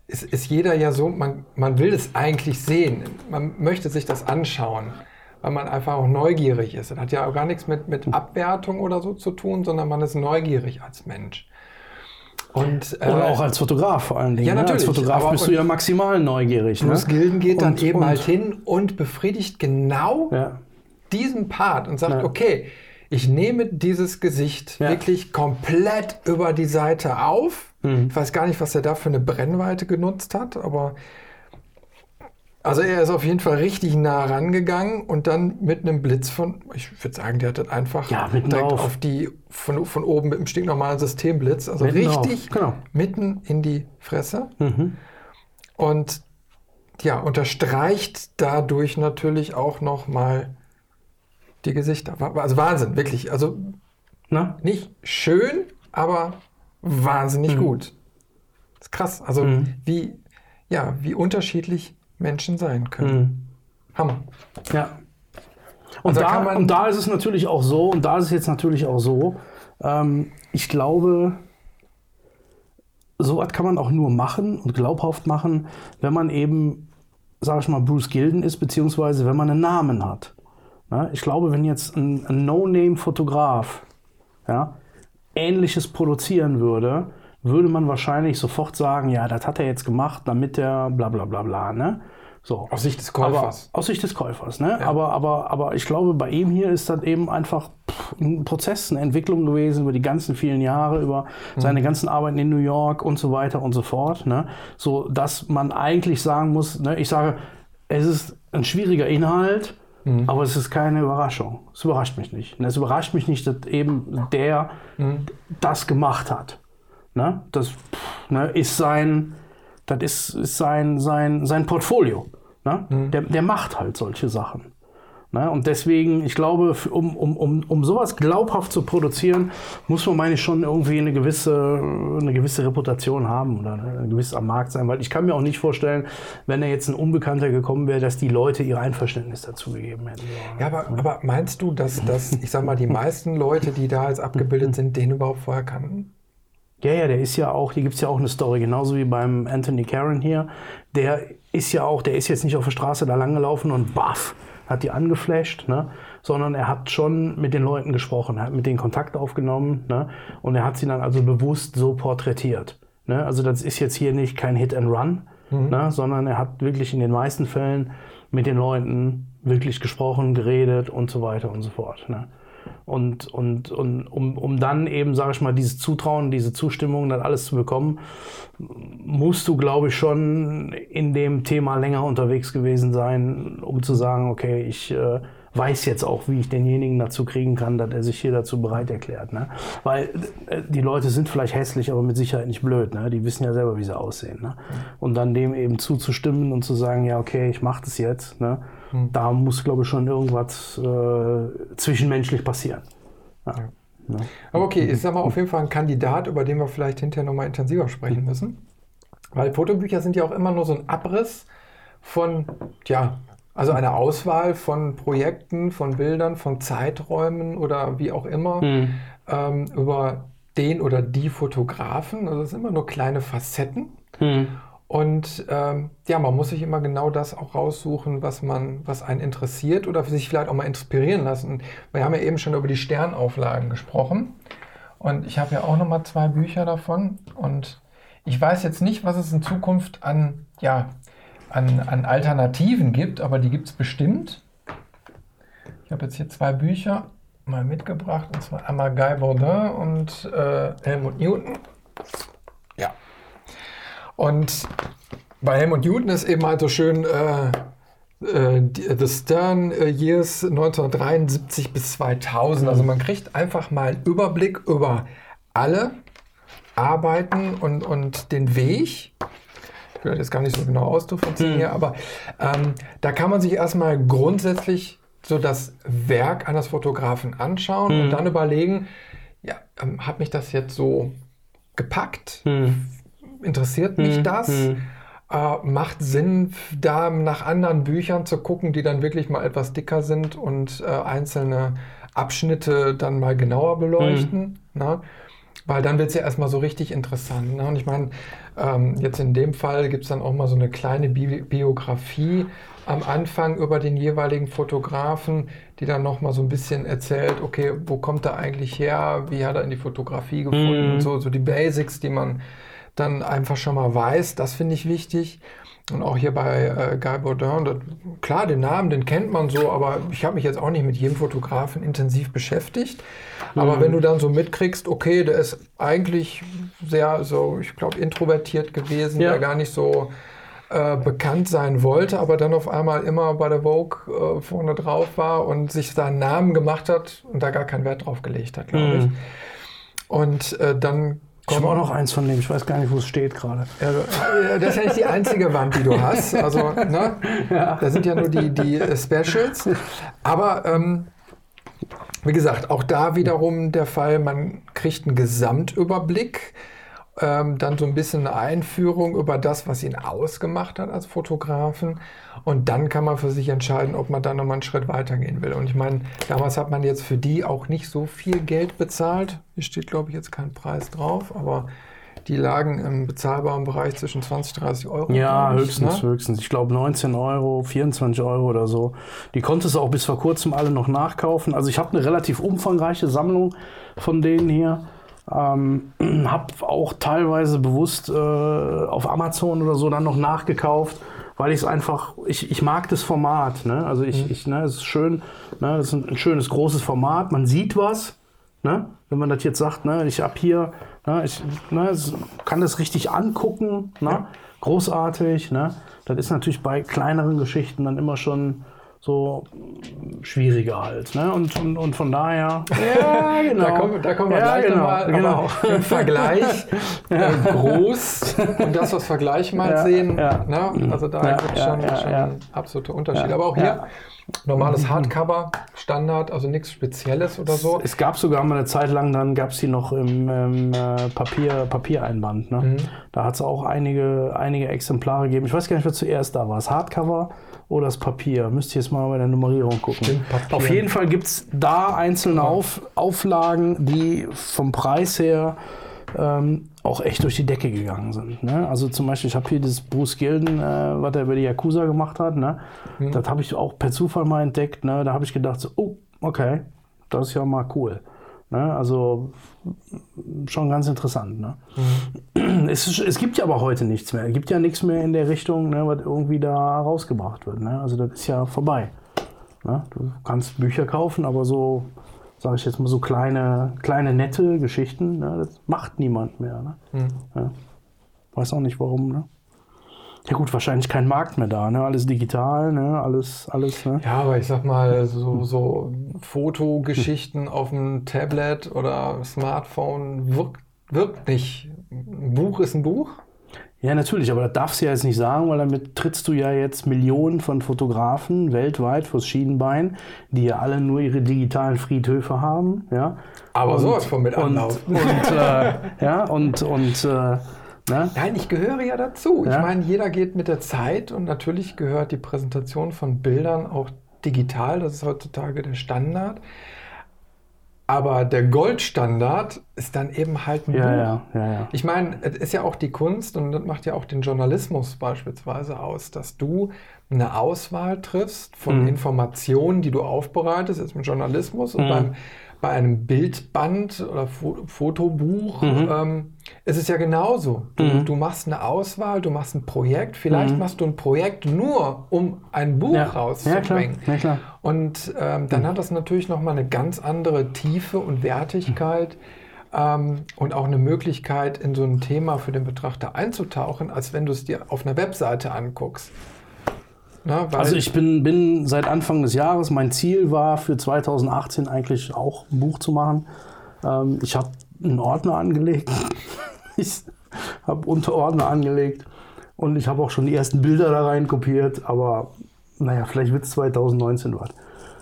ist, ist jeder ja so, man, man will es eigentlich sehen. Man möchte sich das anschauen, weil man einfach auch neugierig ist. Das hat ja auch gar nichts mit, mit Abwertung oder so zu tun, sondern man ist neugierig als Mensch. Und, äh, Oder auch als Fotograf vor allen Dingen. Ja, ne? Als natürlich, Fotograf aber- bist du ja maximal neugierig. Bruce ne? Gilden geht dann Und- eben und- halt hin und befriedigt genau Ja. diesen Part und sagt, Ja. okay, ich nehme dieses Gesicht Ja. wirklich komplett über die Seite auf. Mhm. Ich weiß gar nicht, was er da für eine Brennweite genutzt hat, aber also er ist auf jeden Fall richtig nah rangegangen und dann mit einem Blitz von, ich würde sagen, der hat das einfach Ja, direkt drauf. auf die, von, von oben mit dem stinknormalen Systemblitz, also Mitten richtig genau. mitten in die Fresse. Mhm. Und ja, unterstreicht dadurch natürlich auch nochmal die Gesichter. Also Wahnsinn, wirklich. Also Na? nicht schön, aber wahnsinnig gut. Das ist krass. Also Mhm. wie, ja, wie unterschiedlich Menschen sein können. Mhm. Hammer. Ja. Und, Also da und da ist es natürlich auch so, und da ist es jetzt natürlich auch so, ähm, ich glaube, sowas kann man auch nur machen und glaubhaft machen, wenn man eben, sag ich mal, Bruce Gilden ist, beziehungsweise wenn man einen Namen hat. Ja, ich glaube, wenn jetzt ein, ein No-Name-Fotograf ja, Ähnliches produzieren würde, würde man wahrscheinlich sofort sagen, ja, das hat er jetzt gemacht, damit er bla bla bla bla. Ne? So. Aus Sicht des Aber, Käufers. aus Sicht des Käufers, ne? Aber, aber, aber ich glaube, bei ihm hier ist das eben einfach ein Prozess, eine Entwicklung gewesen über die ganzen vielen Jahre, über seine ganzen Arbeiten in New York und so weiter und so fort. Ne? So dass man eigentlich sagen muss, ne? ich sage, es ist ein schwieriger Inhalt, aber es ist keine Überraschung. Es überrascht mich nicht. Es überrascht mich nicht, dass eben der das gemacht hat. Ne? Das pff, ne, ist sein, das ist, ist sein, sein, sein Portfolio. Ne? Der, der macht halt solche Sachen. Ne? Und deswegen, ich glaube, um, um, um, um sowas glaubhaft zu produzieren, muss man, meine ich, schon irgendwie eine gewisse, eine gewisse Reputation haben oder eine gewisse am Markt sein. Weil ich kann mir auch nicht vorstellen, wenn da jetzt ein Unbekannter gekommen wäre, dass die Leute ihr Einverständnis dazu gegeben hätten. Ne? Ja, aber, aber meinst du, dass, dass, ich sag mal, die meisten Leute, die da jetzt abgebildet sind, den überhaupt vorher kannten? Ja, ja, der ist ja auch, hier gibt es ja auch eine Story, genauso wie beim Anthony Karen hier. Der ist ja auch, der ist jetzt nicht auf der Straße da langgelaufen und baff, hat die angeflasht, ne? sondern er hat schon mit den Leuten gesprochen, hat mit denen Kontakt aufgenommen ne? und er hat sie dann also bewusst so porträtiert. Ne? Also das ist jetzt hier nicht kein Hit and Run, ne? sondern er hat wirklich in den meisten Fällen mit den Leuten wirklich gesprochen, geredet und so weiter und so fort. Ne? Und, und, und um, um dann eben, sage ich mal, dieses Zutrauen, diese Zustimmung, dann alles zu bekommen, musst du, glaube ich, schon in dem Thema länger unterwegs gewesen sein, um zu sagen, okay, ich äh, weiß jetzt auch, wie ich denjenigen dazu kriegen kann, dass er sich hier dazu bereit erklärt. Ne? Weil äh, die Leute sind vielleicht hässlich, aber mit Sicherheit nicht blöd. Ne? Die wissen ja selber, wie sie aussehen. Ne? Und dann dem eben zuzustimmen und zu sagen, ja, okay, ich mache das jetzt. Ne? Da muss, glaube ich, schon irgendwas äh, zwischenmenschlich passieren. Ja. Ja. Aber okay, ist aber auf jeden Fall ein Kandidat, über den wir vielleicht hinterher nochmal intensiver sprechen müssen. Weil Fotobücher sind ja auch immer nur so ein Abriss von, ja, also eine Auswahl von Projekten, von Bildern, von Zeiträumen oder wie auch immer mhm. ähm, über den oder die Fotografen. Also es sind immer nur kleine Facetten. Mhm. Und ähm, ja, man muss sich immer genau das auch raussuchen, was man, was einen interessiert oder sich vielleicht auch mal inspirieren lassen. Wir haben ja eben schon über die Sternauflagen gesprochen. Und ich habe ja auch noch mal zwei Bücher davon. Und ich weiß jetzt nicht, was es in Zukunft an, ja, an, an Alternativen gibt, aber die gibt es bestimmt. Ich habe jetzt hier zwei Bücher mal mitgebracht, und zwar einmal Guy Baudin und äh, Helmut Newton. Ja. Und bei Helmut Newton ist eben halt so schön äh, äh, The Stern Years 1973 bis 2000. Also man kriegt einfach mal einen Überblick über alle Arbeiten und, und den Weg. Ich will das jetzt gar nicht so genau ausdifferenzieren hm. hier, aber ähm, da kann man sich erstmal grundsätzlich so das Werk eines Fotografen anschauen hm. und dann überlegen, ja, ähm, hat mich das jetzt so gepackt? Hm interessiert mich hm, das? Hm. Äh, macht Sinn, da nach anderen Büchern zu gucken, die dann wirklich mal etwas dicker sind und äh, einzelne Abschnitte dann mal genauer beleuchten. Hm. Ne? Weil dann wird es ja erstmal so richtig interessant. Ne? Und ich meine, ähm, jetzt in dem Fall gibt es dann auch mal so eine kleine Bi Biografie am Anfang über den jeweiligen Fotografen, die dann nochmal so ein bisschen erzählt, okay, wo kommt er eigentlich her, wie hat er in die Fotografie gefunden, mhm. so, so die Basics, die man dann einfach schon mal weiß, das finde ich wichtig. Und auch hier bei äh, Guy Baudin, das, klar, den Namen, den kennt man so, aber ich habe mich jetzt auch nicht mit jedem Fotografen intensiv beschäftigt. Aber mhm. wenn du dann so mitkriegst, okay, der ist eigentlich sehr so, ich glaube, introvertiert gewesen, ja. der gar nicht so äh, bekannt sein wollte, aber dann auf einmal immer bei der Vogue äh, vorne drauf war und sich seinen Namen gemacht hat und da gar keinen Wert drauf gelegt hat, glaube mhm. ich. Und äh, dann ich habe auch noch eins von dem, ich weiß gar nicht, wo es steht gerade. Ja, das ist ja nicht die einzige Wand, die du hast. Also, ne? Ja. Da sind ja nur die, die Specials. Aber ähm, wie gesagt, auch da wiederum der Fall, man kriegt einen Gesamtüberblick ähm, dann so ein bisschen eine Einführung über das, was ihn ausgemacht hat als Fotografen. Und dann kann man für sich entscheiden, ob man da nochmal einen Schritt weitergehen will. Und ich meine, damals hat man jetzt für die auch nicht so viel Geld bezahlt. Hier steht, glaube ich, jetzt kein Preis drauf, aber die lagen im bezahlbaren Bereich zwischen 20, 30 Euro. Ja, ich, höchstens, ne? höchstens. Ich glaube 19 Euro, 24 Euro oder so. Die konntest du auch bis vor kurzem alle noch nachkaufen. Also ich habe eine relativ umfangreiche Sammlung von denen hier. Ähm, habe auch teilweise bewusst äh, auf Amazon oder so dann noch nachgekauft, weil ich es einfach, ich, ich mag das Format. Ne? Also ich, mhm. ich ne, es ist schön, ne, es ist ein, ein, schönes großes Format, man sieht was. Ne? Wenn man das jetzt sagt, ne, ich habe hier, ne, ich ne, kann das richtig angucken, ne? Ja. großartig. Ne? Das ist natürlich bei kleineren Geschichten dann immer schon so schwieriger halt. Ne? Und, und, und von daher. Ja, genau. da, kommen, da kommen wir ja, gleich genau, nochmal genau. im Vergleich ja. äh, groß und das, was wir gleich mal ja, sehen. Ja. Ne? Also da gibt es schon, schon absolute Unterschiede. Aber auch hier. Normales mhm. Hardcover, Standard, also nichts Spezielles oder so. Es gab sogar mal eine Zeit lang, dann gab es die noch im, im äh, Papier, Papiereinband. Ne? Mhm. Da hat es auch einige, einige Exemplare gegeben. Ich weiß gar nicht, was zuerst da war. Das Hardcover oder das Papier. Müsst ihr jetzt mal bei der Nummerierung gucken. Auf jeden Fall gibt es da einzelne Auf, Auflagen, die vom Preis her ähm, auch echt durch die Decke gegangen sind. Ne? Also zum Beispiel, ich habe hier dieses Bruce Gilden, äh, was er über die Yakuza gemacht hat. Ne? Mhm. Das habe ich auch per Zufall mal entdeckt. Ne? Da habe ich gedacht, so, oh, okay, das ist ja mal cool. Ne? Also schon ganz interessant. Ne? Mhm. Es, es, gibt ja aber heute nichts mehr. Es gibt ja nichts mehr in der Richtung, ne, was irgendwie da rausgebracht wird. Ne? Also das ist ja vorbei. Ne? Du kannst Bücher kaufen, aber so sage ich jetzt mal so kleine, kleine nette Geschichten, ne? das macht niemand mehr. Ne? Hm. Ja. Weiß auch nicht warum. Ne? Ja gut, wahrscheinlich kein Markt mehr da, ne? Alles digital, ne? Alles, alles, ne? Ja, aber ich sag mal, so, so Fotogeschichten auf dem Tablet oder Smartphone wirkt, wirkt nicht. Ein Buch ist ein Buch. Ja, natürlich, aber das darfst du ja jetzt nicht sagen, weil damit trittst du ja jetzt Millionen von Fotografen weltweit vors Schienenbein, die ja alle nur ihre digitalen Friedhöfe haben, ja. Aber Und- sowas von mit und, Anlauf. und, äh, ja, und, und, äh, ne? Nein, ich gehöre ja dazu. Ja. Ich meine, jeder geht mit der Zeit und natürlich gehört die Präsentation von Bildern auch digital. Das ist heutzutage der Standard. Aber der Goldstandard ist dann eben halt ein Ja, Buch. ja, ja, ja. Ich meine, es ist ja auch die Kunst und das macht ja auch den Journalismus beispielsweise aus, dass du eine Auswahl triffst von Mhm. Informationen, die du aufbereitest, jetzt im Journalismus und Mhm. beim, bei einem Bildband oder Fo Fotobuch Mhm. ähm, ist es ja genauso. Du, Mhm. du machst eine Auswahl, du machst ein Projekt, vielleicht Mhm. machst du ein Projekt nur, um ein Buch ja. ja, rauszubringen. ja, klar. Und ähm, dann hat das natürlich nochmal eine ganz andere Tiefe und Wertigkeit ähm, und auch eine Möglichkeit, in so ein Thema für den Betrachter einzutauchen, als wenn du es dir auf einer Webseite anguckst. Na, weil, Also ich bin, bin seit Anfang des Jahres, mein Ziel war für 2018 eigentlich auch ein Buch zu machen. Ähm, ich habe einen Ordner angelegt. ich habe Unterordner angelegt und ich habe auch schon die ersten Bilder da rein kopiert, aber naja, vielleicht wird es 2019 was.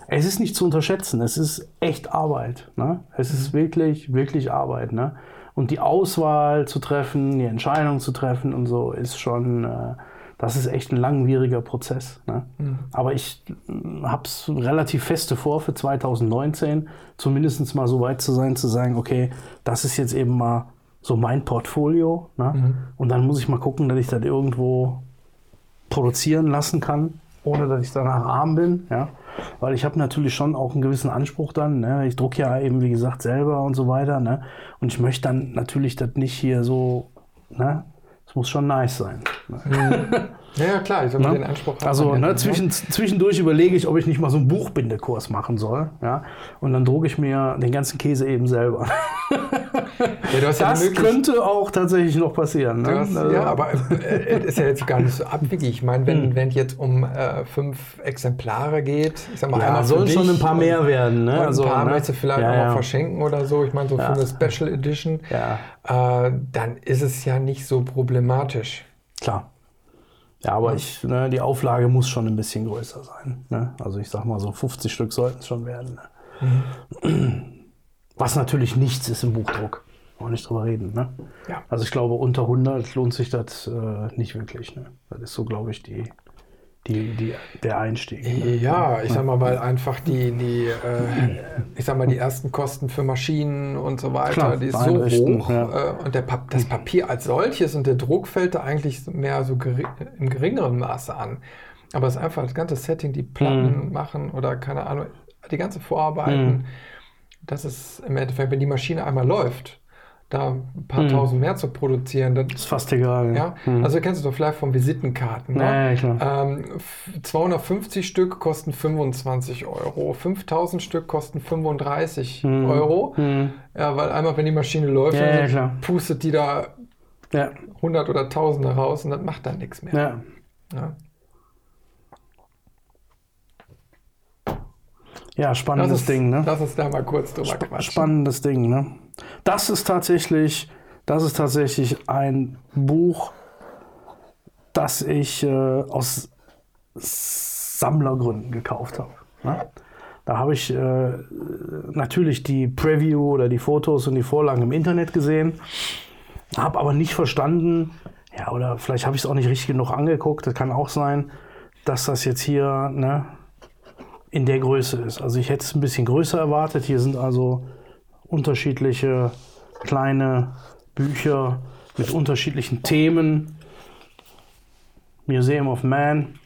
Es ist nicht zu unterschätzen, es ist echt Arbeit. Ne? Es ist wirklich, wirklich Arbeit. Ne? Und die Auswahl zu treffen, die Entscheidung zu treffen und so ist schon, äh, das ist echt ein langwieriger Prozess. Ne? Aber ich habe es relativ feste vor für 2019, zumindest mal so weit zu sein, zu sagen, okay, das ist jetzt eben mal so mein Portfolio. Ne? Und dann muss ich mal gucken, dass ich das irgendwo produzieren lassen kann, ohne dass ich danach arm bin. Ja? Weil ich habe natürlich schon auch einen gewissen Anspruch dann. Ne? Ich drucke ja eben, wie gesagt, selber und so weiter. Ne? Und ich möchte dann natürlich das nicht hier so, ne? Es muss schon nice sein. Ne? ja, ja, klar, ich mal, Ne? den Anspruch Also ja ne, dann, zwischen, zwischendurch überlege ich, ob ich nicht mal so einen Buchbindekurs machen soll. Ja? Und dann drucke ich mir den ganzen Käse eben selber. Ja, ja Das Möglichkeit- könnte auch tatsächlich noch passieren. Ne? Hast, Also- ja, aber äh, es ist ja jetzt gar nicht so abwegig. Ich meine, Hm. wenn es jetzt um äh, fünf Exemplare geht, ich sag mal, Ja, einmal sollen schon ein paar und- mehr werden. Ne? Und ein Also, paar ne? möchtest du vielleicht ja, auch noch ja. verschenken oder so. Ich meine, so Ja. für eine Special Edition, Ja, äh, dann ist es ja nicht so problematisch. klar. Ja, aber ich, ne, die Auflage muss schon ein bisschen größer sein. Ne? Also ich sag mal so 50 Stück sollten es schon werden. Ne? Was natürlich nichts ist im Buchdruck. Auch nicht drüber reden. Ne? Ja. Also ich glaube, unter 100 lohnt sich das äh, nicht wirklich. Ne? Das ist so, glaube ich, die, die, die, der Einstieg. Ne? Ja, ich sag mal, weil einfach die, die äh, ich sag mal, die ersten Kosten für Maschinen und so weiter, Klar, die ist so hoch. ja. Äh, und der Pap das Papier als solches und der Druck fällt da eigentlich mehr so geri im geringeren Maße an. Aber es ist einfach das ganze Setting, die Platten machen oder keine Ahnung, die ganze Vorarbeiten. Mhm. Das ist im Endeffekt, wenn die Maschine einmal läuft, da ein paar Mhm. tausend mehr zu produzieren, dann Ist fast egal. ja, Mhm. also kennst du doch vielleicht von Visitenkarten. Ne? Ja, ja, klar. Ähm, f- 250 Stück kosten 25 Euro, 5000 Stück kosten 35 Mhm. Euro. Mhm. Ja, weil einmal, wenn die Maschine läuft, Ja, ja, dann pustet die da Ja, 100 oder 1000 raus und das macht dann nichts mehr. ja. Ja. ja spannendes uns, Ding. Ne? lass uns da mal kurz drüber Sp quatschen. spannendes Ding, ne? Das ist tatsächlich, das ist tatsächlich ein Buch, das ich äh, aus Sammlergründen gekauft habe. Ne? Da habe ich äh, natürlich die Preview oder die Fotos und die Vorlagen im Internet gesehen, habe aber nicht verstanden, ja, oder vielleicht habe ich es auch nicht richtig genug angeguckt, das kann auch sein, dass das jetzt hier, ne, in der Größe ist. Also ich hätte es ein bisschen größer erwartet. Hier sind also unterschiedliche kleine Bücher mit unterschiedlichen Themen. Museum of Man.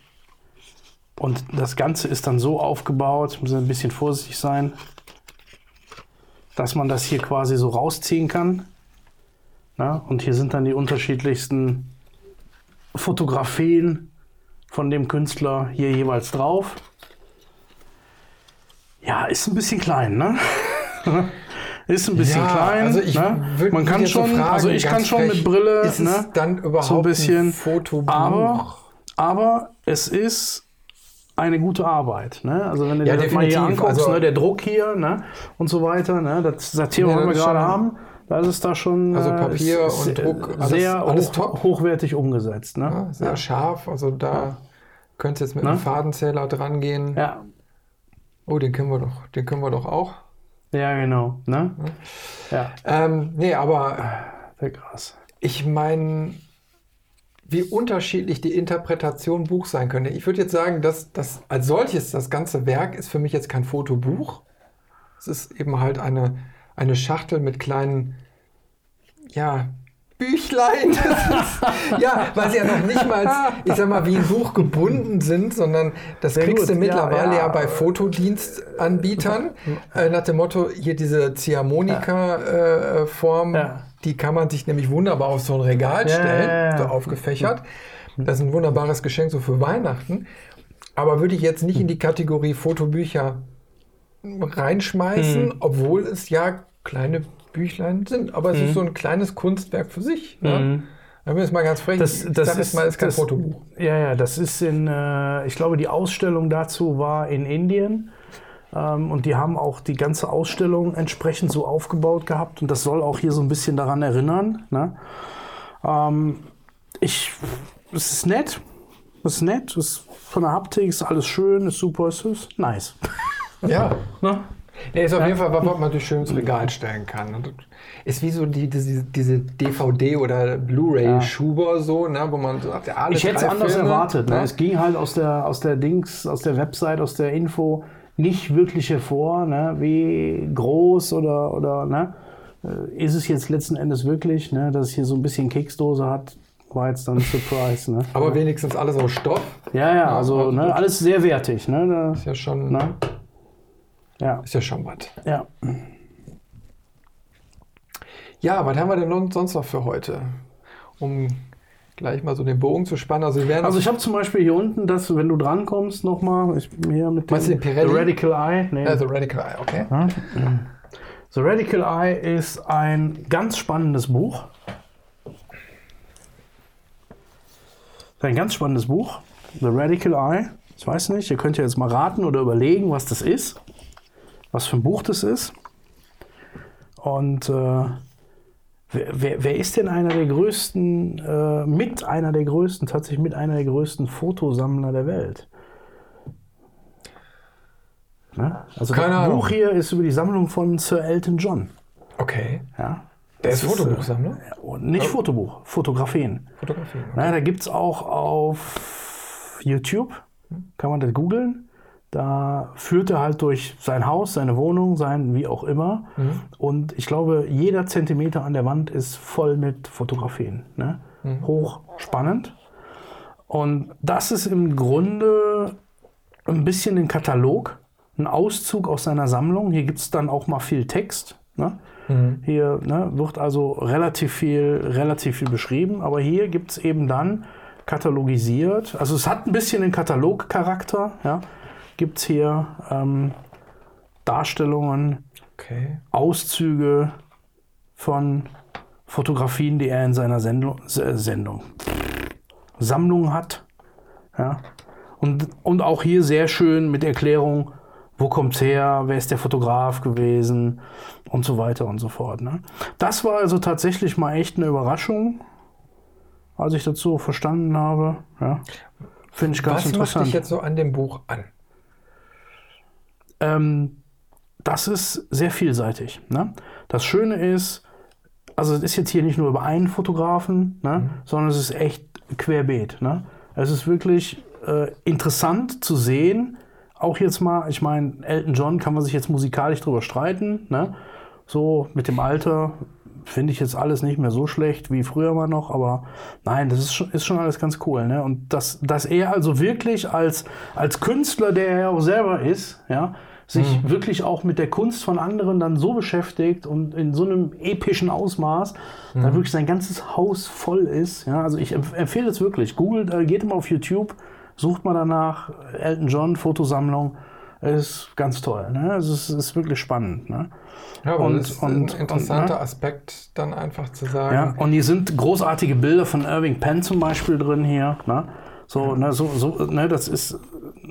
Und das Ganze ist dann so aufgebaut, muss ein bisschen vorsichtig sein, dass man das hier quasi so rausziehen kann. Na, und hier sind dann die unterschiedlichsten Fotografien von dem Künstler hier jeweils drauf. Ja, ist ein bisschen klein, ne? ist ein bisschen Ja, klein. also ich ne? würd Man kann jetzt so schon, fragen, also ich kann schon mit Brille, ist ne? dann überhaupt so ein bisschen, ein Fotobuch? aber, aber es ist eine gute Arbeit. Ne? Also wenn du Ja, dir das mal hier anguckst, Also- ne? der Druck hier ne? und so weiter, ne? das, Thema, Ja, was wir gerade schon- haben, da ist es da schon Also äh, Papier ist- und Druck, alles- sehr alles hoch, top. hochwertig umgesetzt. Ne? Ja, sehr scharf, also da könntest du jetzt mit Ne? einem Fadenzähler dran gehen. Ja. Oh, den können wir doch, den können wir doch auch. Ja, genau. Ne? Ja, Ähm, nee, aber sehr krass. ich meine, wie unterschiedlich die Interpretation Buch sein könnte. Ich würde jetzt sagen, dass das als solches, das ganze Werk ist für mich jetzt kein Fotobuch. Es ist eben halt eine, eine Schachtel mit kleinen, ja, Büchlein. Das ist, ja, weil sie ja noch nicht mal, ich sag mal, wie ein Buch gebunden sind, sondern das Sehr kriegst du gut. Ja, mittlerweile ja, ja. bei Fotodienstanbietern. Äh, nach dem Motto, hier diese Ziehharmonika-Form, Ja. die kann man sich nämlich wunderbar auf so ein Regal Ja, stellen, ja, ja. so aufgefächert. Das ist ein wunderbares Geschenk so für Weihnachten. Aber würde ich jetzt nicht in die Kategorie Fotobücher reinschmeißen, Hm. obwohl es ja kleine Büchlein sind. Aber es ist so ein kleines Kunstwerk für sich. Ne? Mhm. Wenn wir jetzt mal ganz frech, Das- das sag ist- mal, ist kein das- Fotobuch. Ja, ja, das ist in, äh, ich glaube, die Ausstellung dazu war in Indien. Ähm, und die haben auch die ganze Ausstellung entsprechend so aufgebaut gehabt. Und das soll auch hier so ein bisschen daran erinnern. Ne? Ähm, ich, es ist nett. Es ist nett. Es ist von der Haptik ist alles schön, ist super, es ist nice. Ja. Ne? Nee, ist auf jeden Fall was, was man schön ins Regal stellen kann. Und ist wie so die, diese, diese DVD- oder Blu-ray-Schuber so, ne, wo man sagt, ja, alle Ich hätte es anders Filme, erwartet. Ne? ne? Es ging halt aus der, aus der Dings, aus der Website, aus der Info nicht wirklich hervor, ne? wie groß oder, oder ne? Äh, ist es jetzt letzten Endes wirklich, ne? dass es hier so ein bisschen Keksdose hat, war jetzt dann ein Surprise. Ne? Aber wenigstens alles aus Stoff. ja, ja, also also ne? alles sehr wertig. Ne? Da, Ist ja schon, ne? Ja, ist ja schon was. ja. Ja, was haben wir denn sonst noch für heute? Um gleich mal so den Bogen zu spannen. Also, Also ich habe zum Beispiel hier unten, das, wenn du drankommst, nochmal, ich hier mit dem Meinst du den Pirelli? The Radical Eye. Nee. also Radical Eye, okay. The Radical Eye ist ein ganz spannendes Buch. Ein ganz spannendes Buch. The Radical Eye. Ich weiß nicht, ihr könnt ja jetzt mal raten oder überlegen, was das ist. Was für ein Buch das ist. Und äh, wer, wer, wer ist denn einer der größten, äh, mit einer der größten, tatsächlich mit einer der größten Fotosammler der Welt? Ne? Also Keine das Ahnung. Buch hier ist über die Sammlung von Sir Elton John. Okay. Ja. Der ist Das Fotobuchsammler? äh, und nicht Fotobuch, Fotografien. Fotografie. Na, da gibt es auch auf YouTube, kann man das googeln. Da führt er halt durch sein Haus, seine Wohnung, sein wie auch immer. Und ich glaube, jeder Zentimeter an der Wand ist voll mit Fotografien. Ne? Hoch spannend. Und das ist im Grunde ein bisschen ein Katalog, ein Auszug aus seiner Sammlung. Hier gibt es dann auch mal viel Text. Ne? Hier ne, wird also relativ viel, relativ viel beschrieben, aber hier gibt es eben dann katalogisiert. Also es hat ein bisschen den Katalogcharakter. Ja? Gibt es hier ähm, Darstellungen, Okay. Auszüge von Fotografien, die er in seiner Sendung, äh, Sendung Sammlung hat. Ja. Und, und auch hier sehr schön mit Erklärung, wo kommt's her, wer ist der Fotograf gewesen und so weiter und so fort. Ne? Das war also tatsächlich mal echt eine Überraschung, als ich das so verstanden habe. Ja. Finde ich ganz Was macht interessant. dich jetzt so an dem Buch an? Ähm, das ist sehr vielseitig. Ne? Das Schöne ist, also es ist jetzt hier nicht nur über einen Fotografen, ne, sondern es ist echt querbeet. Ne? Es ist wirklich äh, interessant zu sehen, auch jetzt mal, ich meine, Elton John kann man sich jetzt musikalisch drüber streiten. Ne? So mit dem Alter finde ich jetzt alles nicht mehr so schlecht wie früher mal noch, aber nein, das ist schon, ist schon alles ganz cool. Ne? Und dass, dass er also wirklich als, als Künstler, der er auch selber ist, ja, sich wirklich auch mit der Kunst von anderen dann so beschäftigt und in so einem epischen Ausmaß, da wirklich sein ganzes Haus voll ist. Ja, also ich empf empfehle es wirklich. Googelt, äh, geht mal auf YouTube, sucht mal danach Elton John Fotosammlung. ist ganz toll. Ne? Also es ist wirklich spannend. Ne? Ja, aber Und- das ist und- ein interessanter und, ne? Aspekt, dann einfach zu sagen, Ja, und hier sind großartige Bilder von Irving Penn zum Beispiel drin hier. Ne? So, ne, so, so, ne, das ist,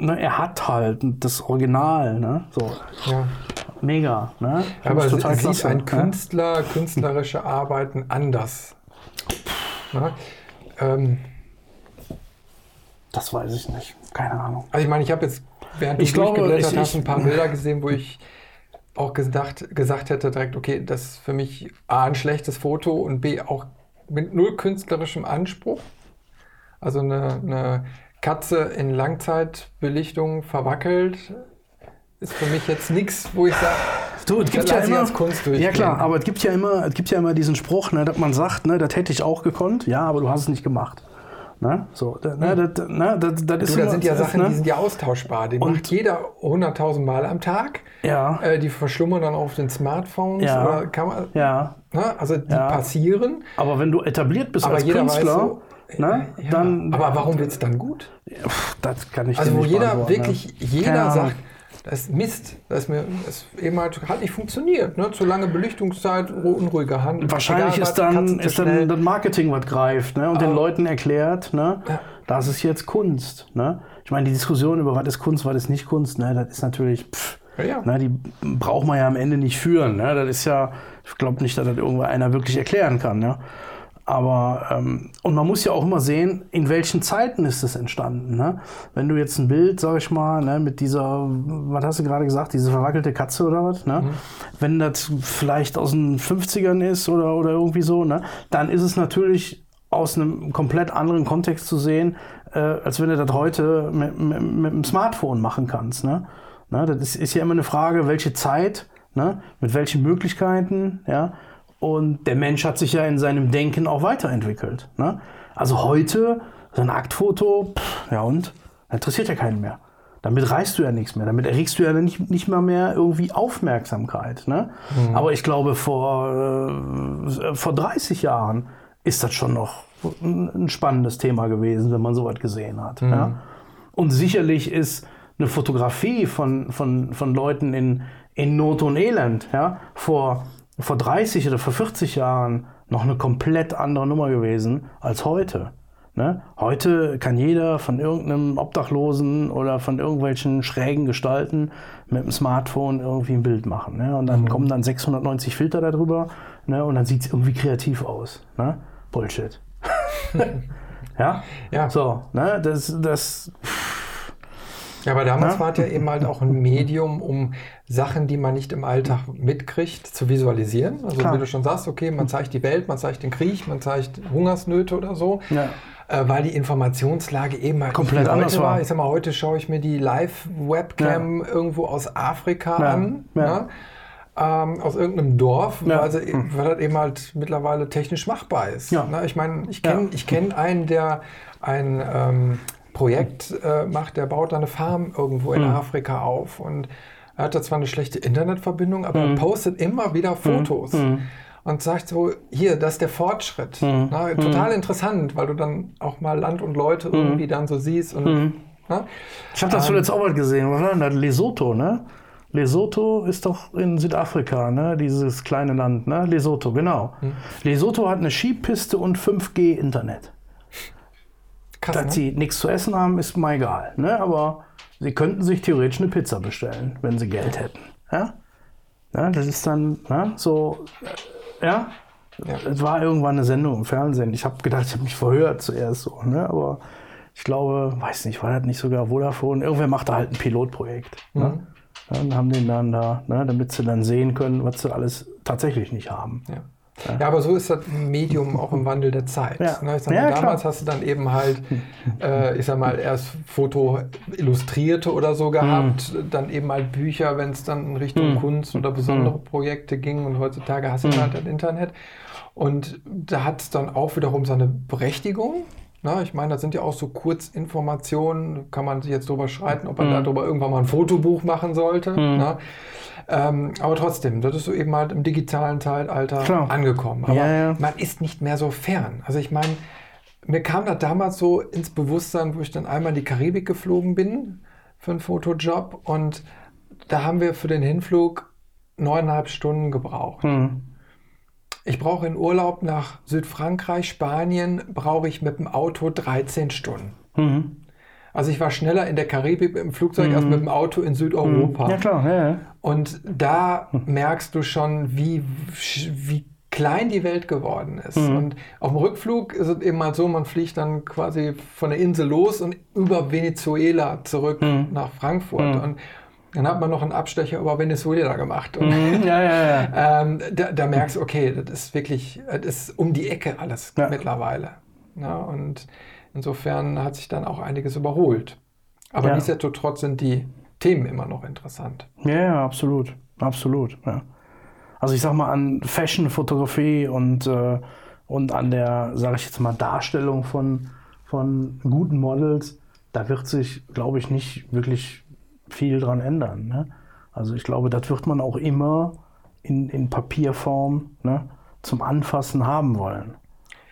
ne, er hat halt das Original, ne? So, ja. mega, ne? Find Aber ich sieht klasse, ein ne? Künstler, künstlerische Arbeiten anders? Na? Ähm, Das weiß ich nicht. Keine Ahnung. also ich meine, ich habe jetzt, während du Ich glaube, durchgeblättert ich- hast, ein paar Bilder gesehen, wo ich auch gedacht, gesagt hätte direkt, okay, das ist für mich A, ein schlechtes Foto und B, auch mit null künstlerischem Anspruch. Also eine, eine Katze in Langzeitbelichtung verwackelt ist für mich jetzt nichts, wo ich sage, Du, es gibt ja immer, ja klar, aber es gibt ja immer, es gibt ja immer diesen Spruch, ne, dass man sagt, ne, das hätte ich auch gekonnt, ja, aber du hast es nicht gemacht. Ne? So, da, ne, das, ne, das, das ist Du, da sind ja Sachen, ne? die sind ja austauschbar. Die Und- macht jeder 100.000 Mal am Tag. Ja. Äh, die verschlummern dann auf den Smartphones. Ja. Man, Ja, ne? Also die Ja. passieren. aber wenn du etabliert bist Aber als Künstler, so, ne, ja, dann. aber warum wird es dann gut? Das kann ich Also dir wo jeder beantworten, wirklich, ne? jeder sagt, das ist Mist. Das ist mir das eben halt, hat nicht funktioniert. Ne? Zu lange Belichtungszeit, unruhige Hand. Wahrscheinlich Egal ist dann, ist dann das Marketing, was greift ne? und den Ah. Leuten erklärt, ne? Ja. das ist jetzt Kunst. Ne? Ich meine, die Diskussion über was ist Kunst, was ist nicht Kunst, ne? das ist natürlich, pff, Ja, ja. ne? die braucht man ja am Ende nicht führen. Ne? Das ist ja, ich glaube nicht, dass das irgendwo einer wirklich erklären kann. Ne? Aber, ähm, und man muss ja auch immer sehen, in welchen Zeiten ist es entstanden. Ne? Wenn du jetzt ein Bild, sag ich mal, ne, mit dieser, was hast du gerade gesagt, diese verwackelte Katze oder was, ne? wenn das vielleicht aus den 50ern ist oder, oder irgendwie so, ne? dann ist es natürlich aus einem komplett anderen Kontext zu sehen, äh, als wenn du das heute mit, mit, mit dem Smartphone machen kannst. Ne? Ne? Das ist, ist ja immer eine Frage, welche Zeit, ne? mit welchen Möglichkeiten, ja. Und der Mensch hat sich ja in seinem Denken auch weiterentwickelt. Ne? Also heute, so ein Aktfoto, pff, ja und? Interessiert ja keinen mehr. Damit reißt du ja nichts mehr. Damit erregst du ja nicht, nicht mal mehr irgendwie Aufmerksamkeit. Ne? Aber ich glaube, vor, äh, vor 30 Jahren ist das schon noch ein, spannendes Thema gewesen, wenn man sowas gesehen hat. Ja? Und sicherlich ist eine Fotografie von, von, von Leuten in, in Not und Elend ja, vor, vor 30 oder vor 40 Jahren noch eine komplett andere Nummer gewesen als heute. Ne? Heute kann jeder von irgendeinem Obdachlosen oder von irgendwelchen schrägen Gestalten mit dem Smartphone irgendwie ein Bild machen. Ne? Und dann kommen dann 690 Filter darüber ne? und dann sieht es irgendwie kreativ aus. Ne? Bullshit. ja? Ja. So, ne? Das, das, Ja, aber damals Ja. war es ja eben halt auch ein Medium, um Sachen, die man nicht im Alltag mitkriegt, zu visualisieren. Also Klar. wie du schon sagst, okay, man zeigt die Welt, man zeigt den Krieg, man zeigt Hungersnöte oder so. Ja. Äh, weil die Informationslage eben halt Komplett anders heute war. Ich sag mal, heute schaue ich mir die Live-Webcam irgendwo aus Afrika Ja. an. Ja. Ne? Ähm, aus irgendeinem Dorf, Ja. weil, sie, weil das eben halt mittlerweile technisch machbar ist. Ja. Ne? Ich meine, ich kenne Ja. ich kenn einen, der ein ähm, Projekt äh, macht, der baut da eine Farm irgendwo Hm. in Afrika auf und er hat da zwar eine schlechte Internetverbindung, aber Hm. er postet immer wieder Fotos und sagt so, hier, das ist der Fortschritt. Hm. Na, total interessant, weil du dann auch mal Land und Leute irgendwie dann so siehst und Hm. na? Ich habe das zuletzt auch mal gesehen. Lesotho, ne? Lesotho ist doch in Südafrika, ne? Dieses kleine Land, ne? Lesotho, genau. Lesotho hat eine Skipiste und 5G-Internet. Krass. Dass Ne? sie nichts zu essen haben, ist mal egal. Ne? Aber sie könnten sich theoretisch eine Pizza bestellen, wenn sie Geld hätten. Ja? Ja, das ist dann ne? so, äh, ja. Ja. Es war irgendwann eine Sendung im Fernsehen. Ich habe gedacht, ich habe mich verhört zuerst so, ne? aber ich glaube, weiß nicht, war das nicht sogar Vodafone? Irgendwer macht da halt ein Pilotprojekt. Mhm. Ne? Ja, und haben den dann da, ne? damit sie dann sehen können, was sie alles tatsächlich nicht haben. Ja. Ja, aber so ist das Medium auch im Wandel der Zeit. Ja. Ne, Ich sag mal, Ja, damals klar. hast du dann eben halt, äh, ich sag mal, erst Foto Illustrierte oder so gehabt, Mhm. dann eben halt Bücher, wenn es dann in Richtung Kunst oder besondere Mhm. Projekte ging und heutzutage hast du halt das Internet. Und da hat es dann auch wiederum seine Berechtigung. Na, ich meine, das sind ja auch so Kurzinformationen, kann man sich jetzt drüber streiten, ob man Mhm. darüber irgendwann mal ein Fotobuch machen sollte. Na? Ähm, aber trotzdem, das ist so eben halt im digitalen Zeitalter Klar. angekommen. Aber Ja, ja. man ist nicht mehr so fern. Also ich meine, mir kam das damals so ins Bewusstsein, wo ich dann einmal in die Karibik geflogen bin. für einen Fotojob und da haben wir für den Hinflug neuneinhalb Stunden gebraucht. Mhm. Ich brauche in Urlaub nach Südfrankreich, Spanien, brauche ich mit dem Auto 13 Stunden. Mhm. Also ich war schneller in der Karibik im Flugzeug als mit dem Auto in Südeuropa. Ja, klar. Ja, ja. Und da merkst du schon, wie, wie klein die Welt geworden ist. Und auf dem Rückflug ist es eben mal so, man fliegt dann quasi von der Insel los und über Venezuela zurück nach Frankfurt. Und dann hat man noch einen Abstecher über Venezuela gemacht. Und Mhm. ja, ja, ja. ähm, da, da merkst du, okay, das ist wirklich, das ist um die Ecke alles mittlerweile. Ja, und insofern hat sich dann auch einiges überholt. Aber Ja. nichtsdestotrotz sind die Themen immer noch interessant. Ja, ja, absolut. Absolut, ja. Also ich sag mal, an Fashion-Fotografie und, äh, und an der, sage ich jetzt mal, Darstellung von, von guten Models, da wird sich, glaube ich, nicht wirklich viel dran ändern. Ne? Also ich glaube, das wird man auch immer in, in Papierform ne, zum Anfassen haben wollen.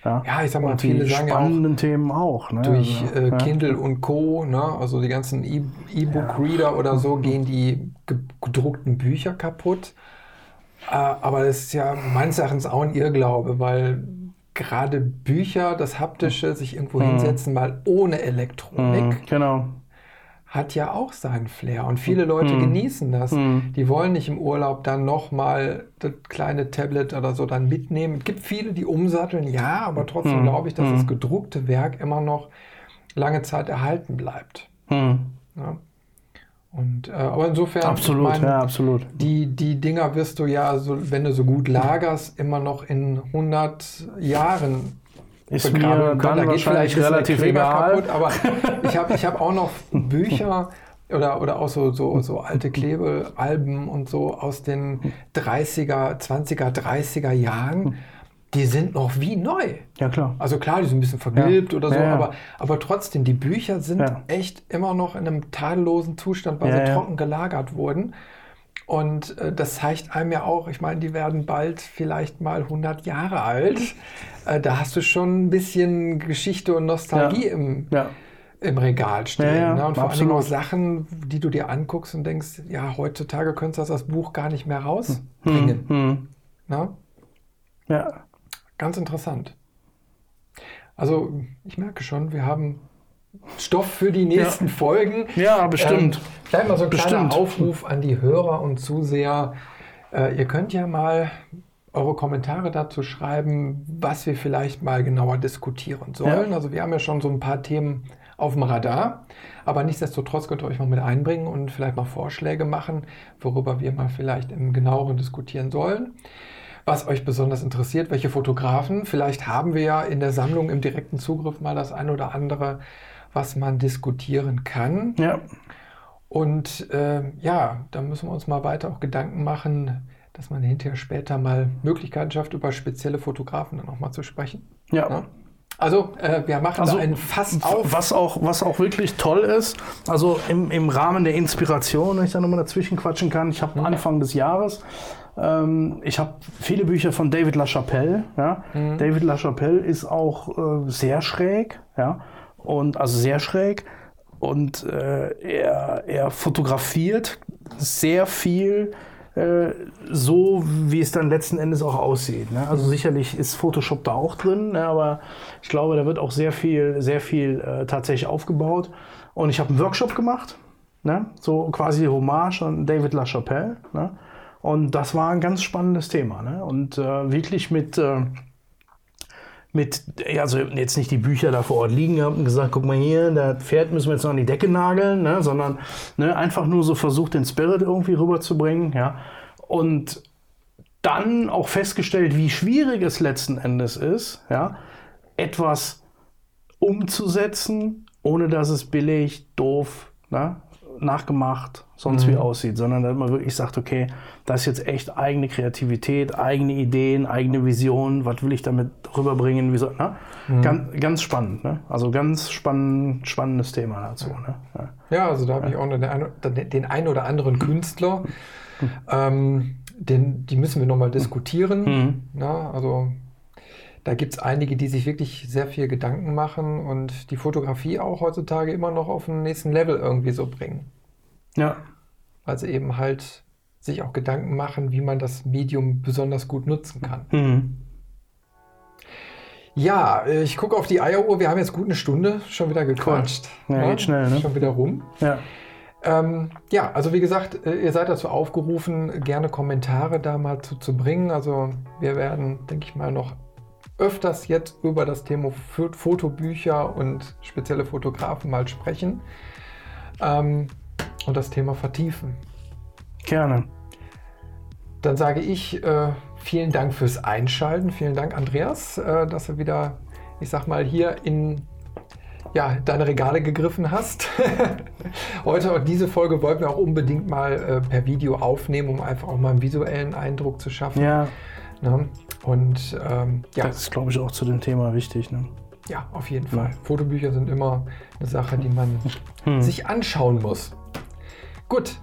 Ja, Ja, ich sag mal, und viele die sagen ja auch, spannenden Themen auch. Ne? durch also, äh, ja. Kindle und Co., ne? also die ganzen E- E-Book-Reader oder so, gehen die ge- gedruckten Bücher kaputt. Äh, aber das ist ja meines Erachtens auch ein Irrglaube, weil gerade Bücher, das Haptische, sich irgendwo hinsetzen, mal ohne Elektronik, Mhm, Genau. Hat ja auch seinen Flair. Und viele Leute Mhm. genießen das. Die wollen nicht im Urlaub dann nochmal das kleine Tablet oder so dann mitnehmen. Es gibt viele, die umsatteln, ja, aber trotzdem Mhm. glaube ich, dass das Mhm. gedruckte Werk immer noch lange Zeit erhalten bleibt. Hm. Ja. Und, äh, aber insofern, Absolut, ich mein, ja, absolut. die, die Dinger wirst du ja, so, wenn du so gut lagerst, immer noch in 100 Jahren Ist mir dann Da geht vielleicht relativ egal. kaputt, aber ich habe ich hab auch noch Bücher oder, oder auch so, so, so alte Klebealben und so aus den 30er, 20er, 30er Jahren. Die sind noch wie neu. Ja, klar. Also klar, die sind ein bisschen vergilbt oder so, Ja, ja. Aber, aber trotzdem, die Bücher sind Ja. echt immer noch in einem tadellosen Zustand, weil Ja, sie ja. trocken gelagert wurden. Und äh, das zeigt einem ja auch, ich meine, die werden bald vielleicht mal 100 Jahre alt. Äh, da hast du schon ein bisschen Geschichte und Nostalgie Ja. im, Ja. im Regal stehen. Ja, ne? Und vor allem auch. Sachen, die du dir anguckst und denkst, ja, heutzutage könntest du das Buch gar nicht mehr rausbringen. Hm. Ne? Ja. Ganz interessant. Also, ich merke schon, wir haben Stoff für die nächsten Folgen. Ja, bestimmt. Ähm, vielleicht mal so ein kleiner Bestimmt. Aufruf an die Hörer und Zuseher. Äh, ihr könnt ja mal eure Kommentare dazu schreiben, was wir vielleicht mal genauer diskutieren sollen. Ja. Also wir haben ja schon so ein paar Themen auf dem Radar, aber nichtsdestotrotz könnt ihr euch mal mit einbringen und vielleicht mal Vorschläge machen, worüber wir mal vielleicht im genaueren diskutieren sollen. Was euch besonders interessiert, welche Fotografen. Vielleicht haben wir ja in der Sammlung im direkten Zugriff mal das ein oder andere, was man diskutieren kann. Ja. Und äh, ja, da müssen wir uns mal weiter auch Gedanken machen, dass man hinterher später mal Möglichkeiten schafft, über spezielle Fotografen dann auch mal zu sprechen. Ja. Ja? Also, äh, wir machen Also, da ein Fass auf. Was auch, was auch wirklich toll ist, also im, im Rahmen der Inspiration, wenn ich da nochmal dazwischen quatschen kann, ich habe Anfang des Jahres, ähm, ich habe viele Bücher von David LaChapelle. Ja? David LaChapelle ist auch äh, sehr schräg, ja, und also sehr schräg. Und äh, er, er fotografiert sehr viel äh, so, wie es dann letzten Endes auch aussieht. Ne? Also sicherlich ist Photoshop da auch drin, ne? aber ich glaube, da wird auch sehr viel, sehr viel äh, tatsächlich aufgebaut. Und ich habe einen Workshop gemacht, ne? so quasi Hommage an David LaChapelle. Ne? Und das war ein ganz spannendes Thema. Ne? Und äh, wirklich mit, äh, mit, also jetzt nicht die Bücher da vor Ort liegen gehabt und gesagt, guck mal hier, das Pferd müssen wir jetzt noch an die Decke nageln, ne? sondern ne, einfach nur so versucht, den Spirit irgendwie rüberzubringen. Ja? Und dann auch festgestellt, wie schwierig es letzten Endes ist, ja, etwas umzusetzen, ohne dass es billig, doof, ne, nachgemacht, sonst wie aussieht, sondern dass man wirklich sagt, okay, das ist jetzt echt eigene Kreativität, eigene Ideen, eigene Visionen, was will ich damit rüberbringen, wie so, ne? ganz, ganz spannend, ne? also ganz spannend, spannendes Thema dazu. Ne? Ja. Ja, also da habe ich auch noch den, den ein oder anderen Künstler. Ähm, den, die müssen wir nochmal diskutieren. Mhm. Na, also da gibt es einige, die sich wirklich sehr viel Gedanken machen und die Fotografie auch heutzutage immer noch auf den nächsten Level irgendwie so bringen. Ja. Weil sie eben halt sich auch Gedanken machen, wie man das Medium besonders gut nutzen kann. Mhm. Ja, ich gucke auf die Eieruhr. Wir haben jetzt gut eine Stunde schon wieder gequatscht. Ja, geht schnell, ne? Schon wieder rum. Ja. Ähm, ja, also wie gesagt, äh, ihr seid dazu aufgerufen, gerne Kommentare da mal zu, zu bringen. Also wir werden, denke ich mal, noch öfters jetzt über das Thema Fo- Fotobücher und spezielle Fotografen mal sprechen ähm, und das Thema vertiefen. Gerne. Dann sage ich äh, vielen Dank fürs Einschalten. Vielen Dank, Andreas, äh, dass du wieder, ich sag mal, hier in ja, deine Regale gegriffen hast. Heute und diese Folge wollten wir auch unbedingt mal äh, per Video aufnehmen, um einfach auch mal einen visuellen Eindruck zu schaffen. Ja, Ne? Und ähm, ja, das ist, glaube ich, auch zu dem Thema wichtig. Ne? ja, auf jeden Fall. Fotobücher sind immer eine Sache, die man Hm. sich anschauen muss. Gut,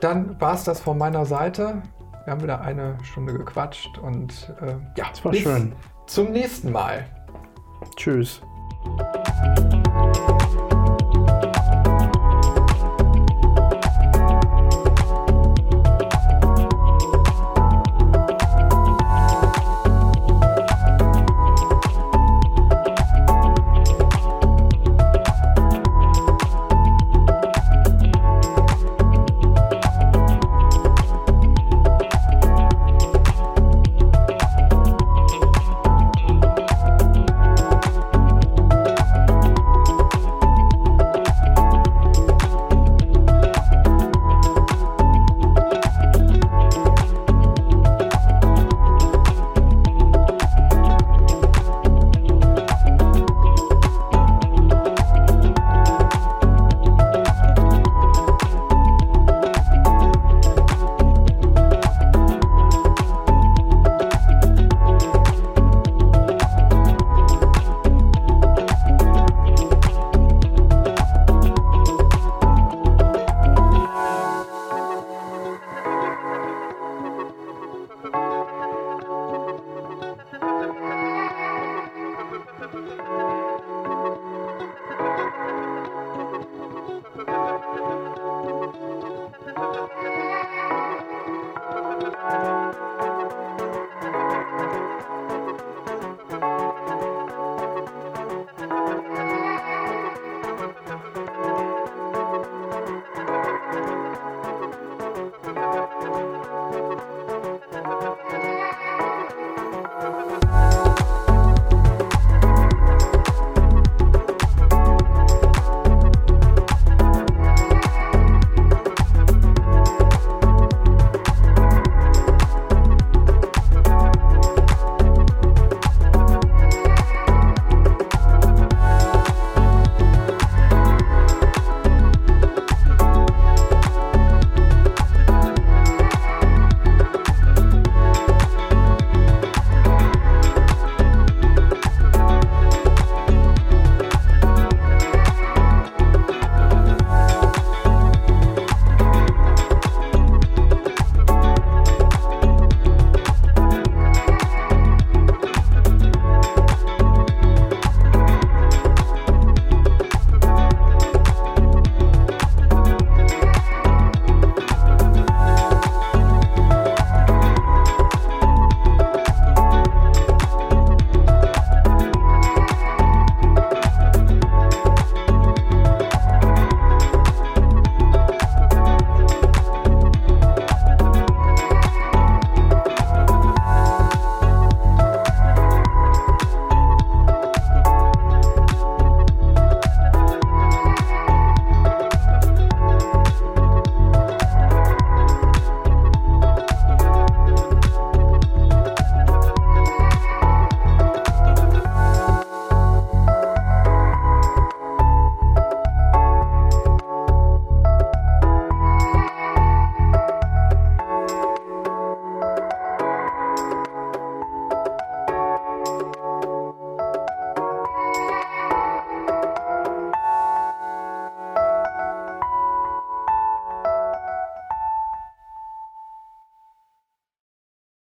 dann war es das von meiner Seite. Wir haben wieder eine Stunde gequatscht und äh, ja, Das war bis schön. zum nächsten Mal. Tschüss.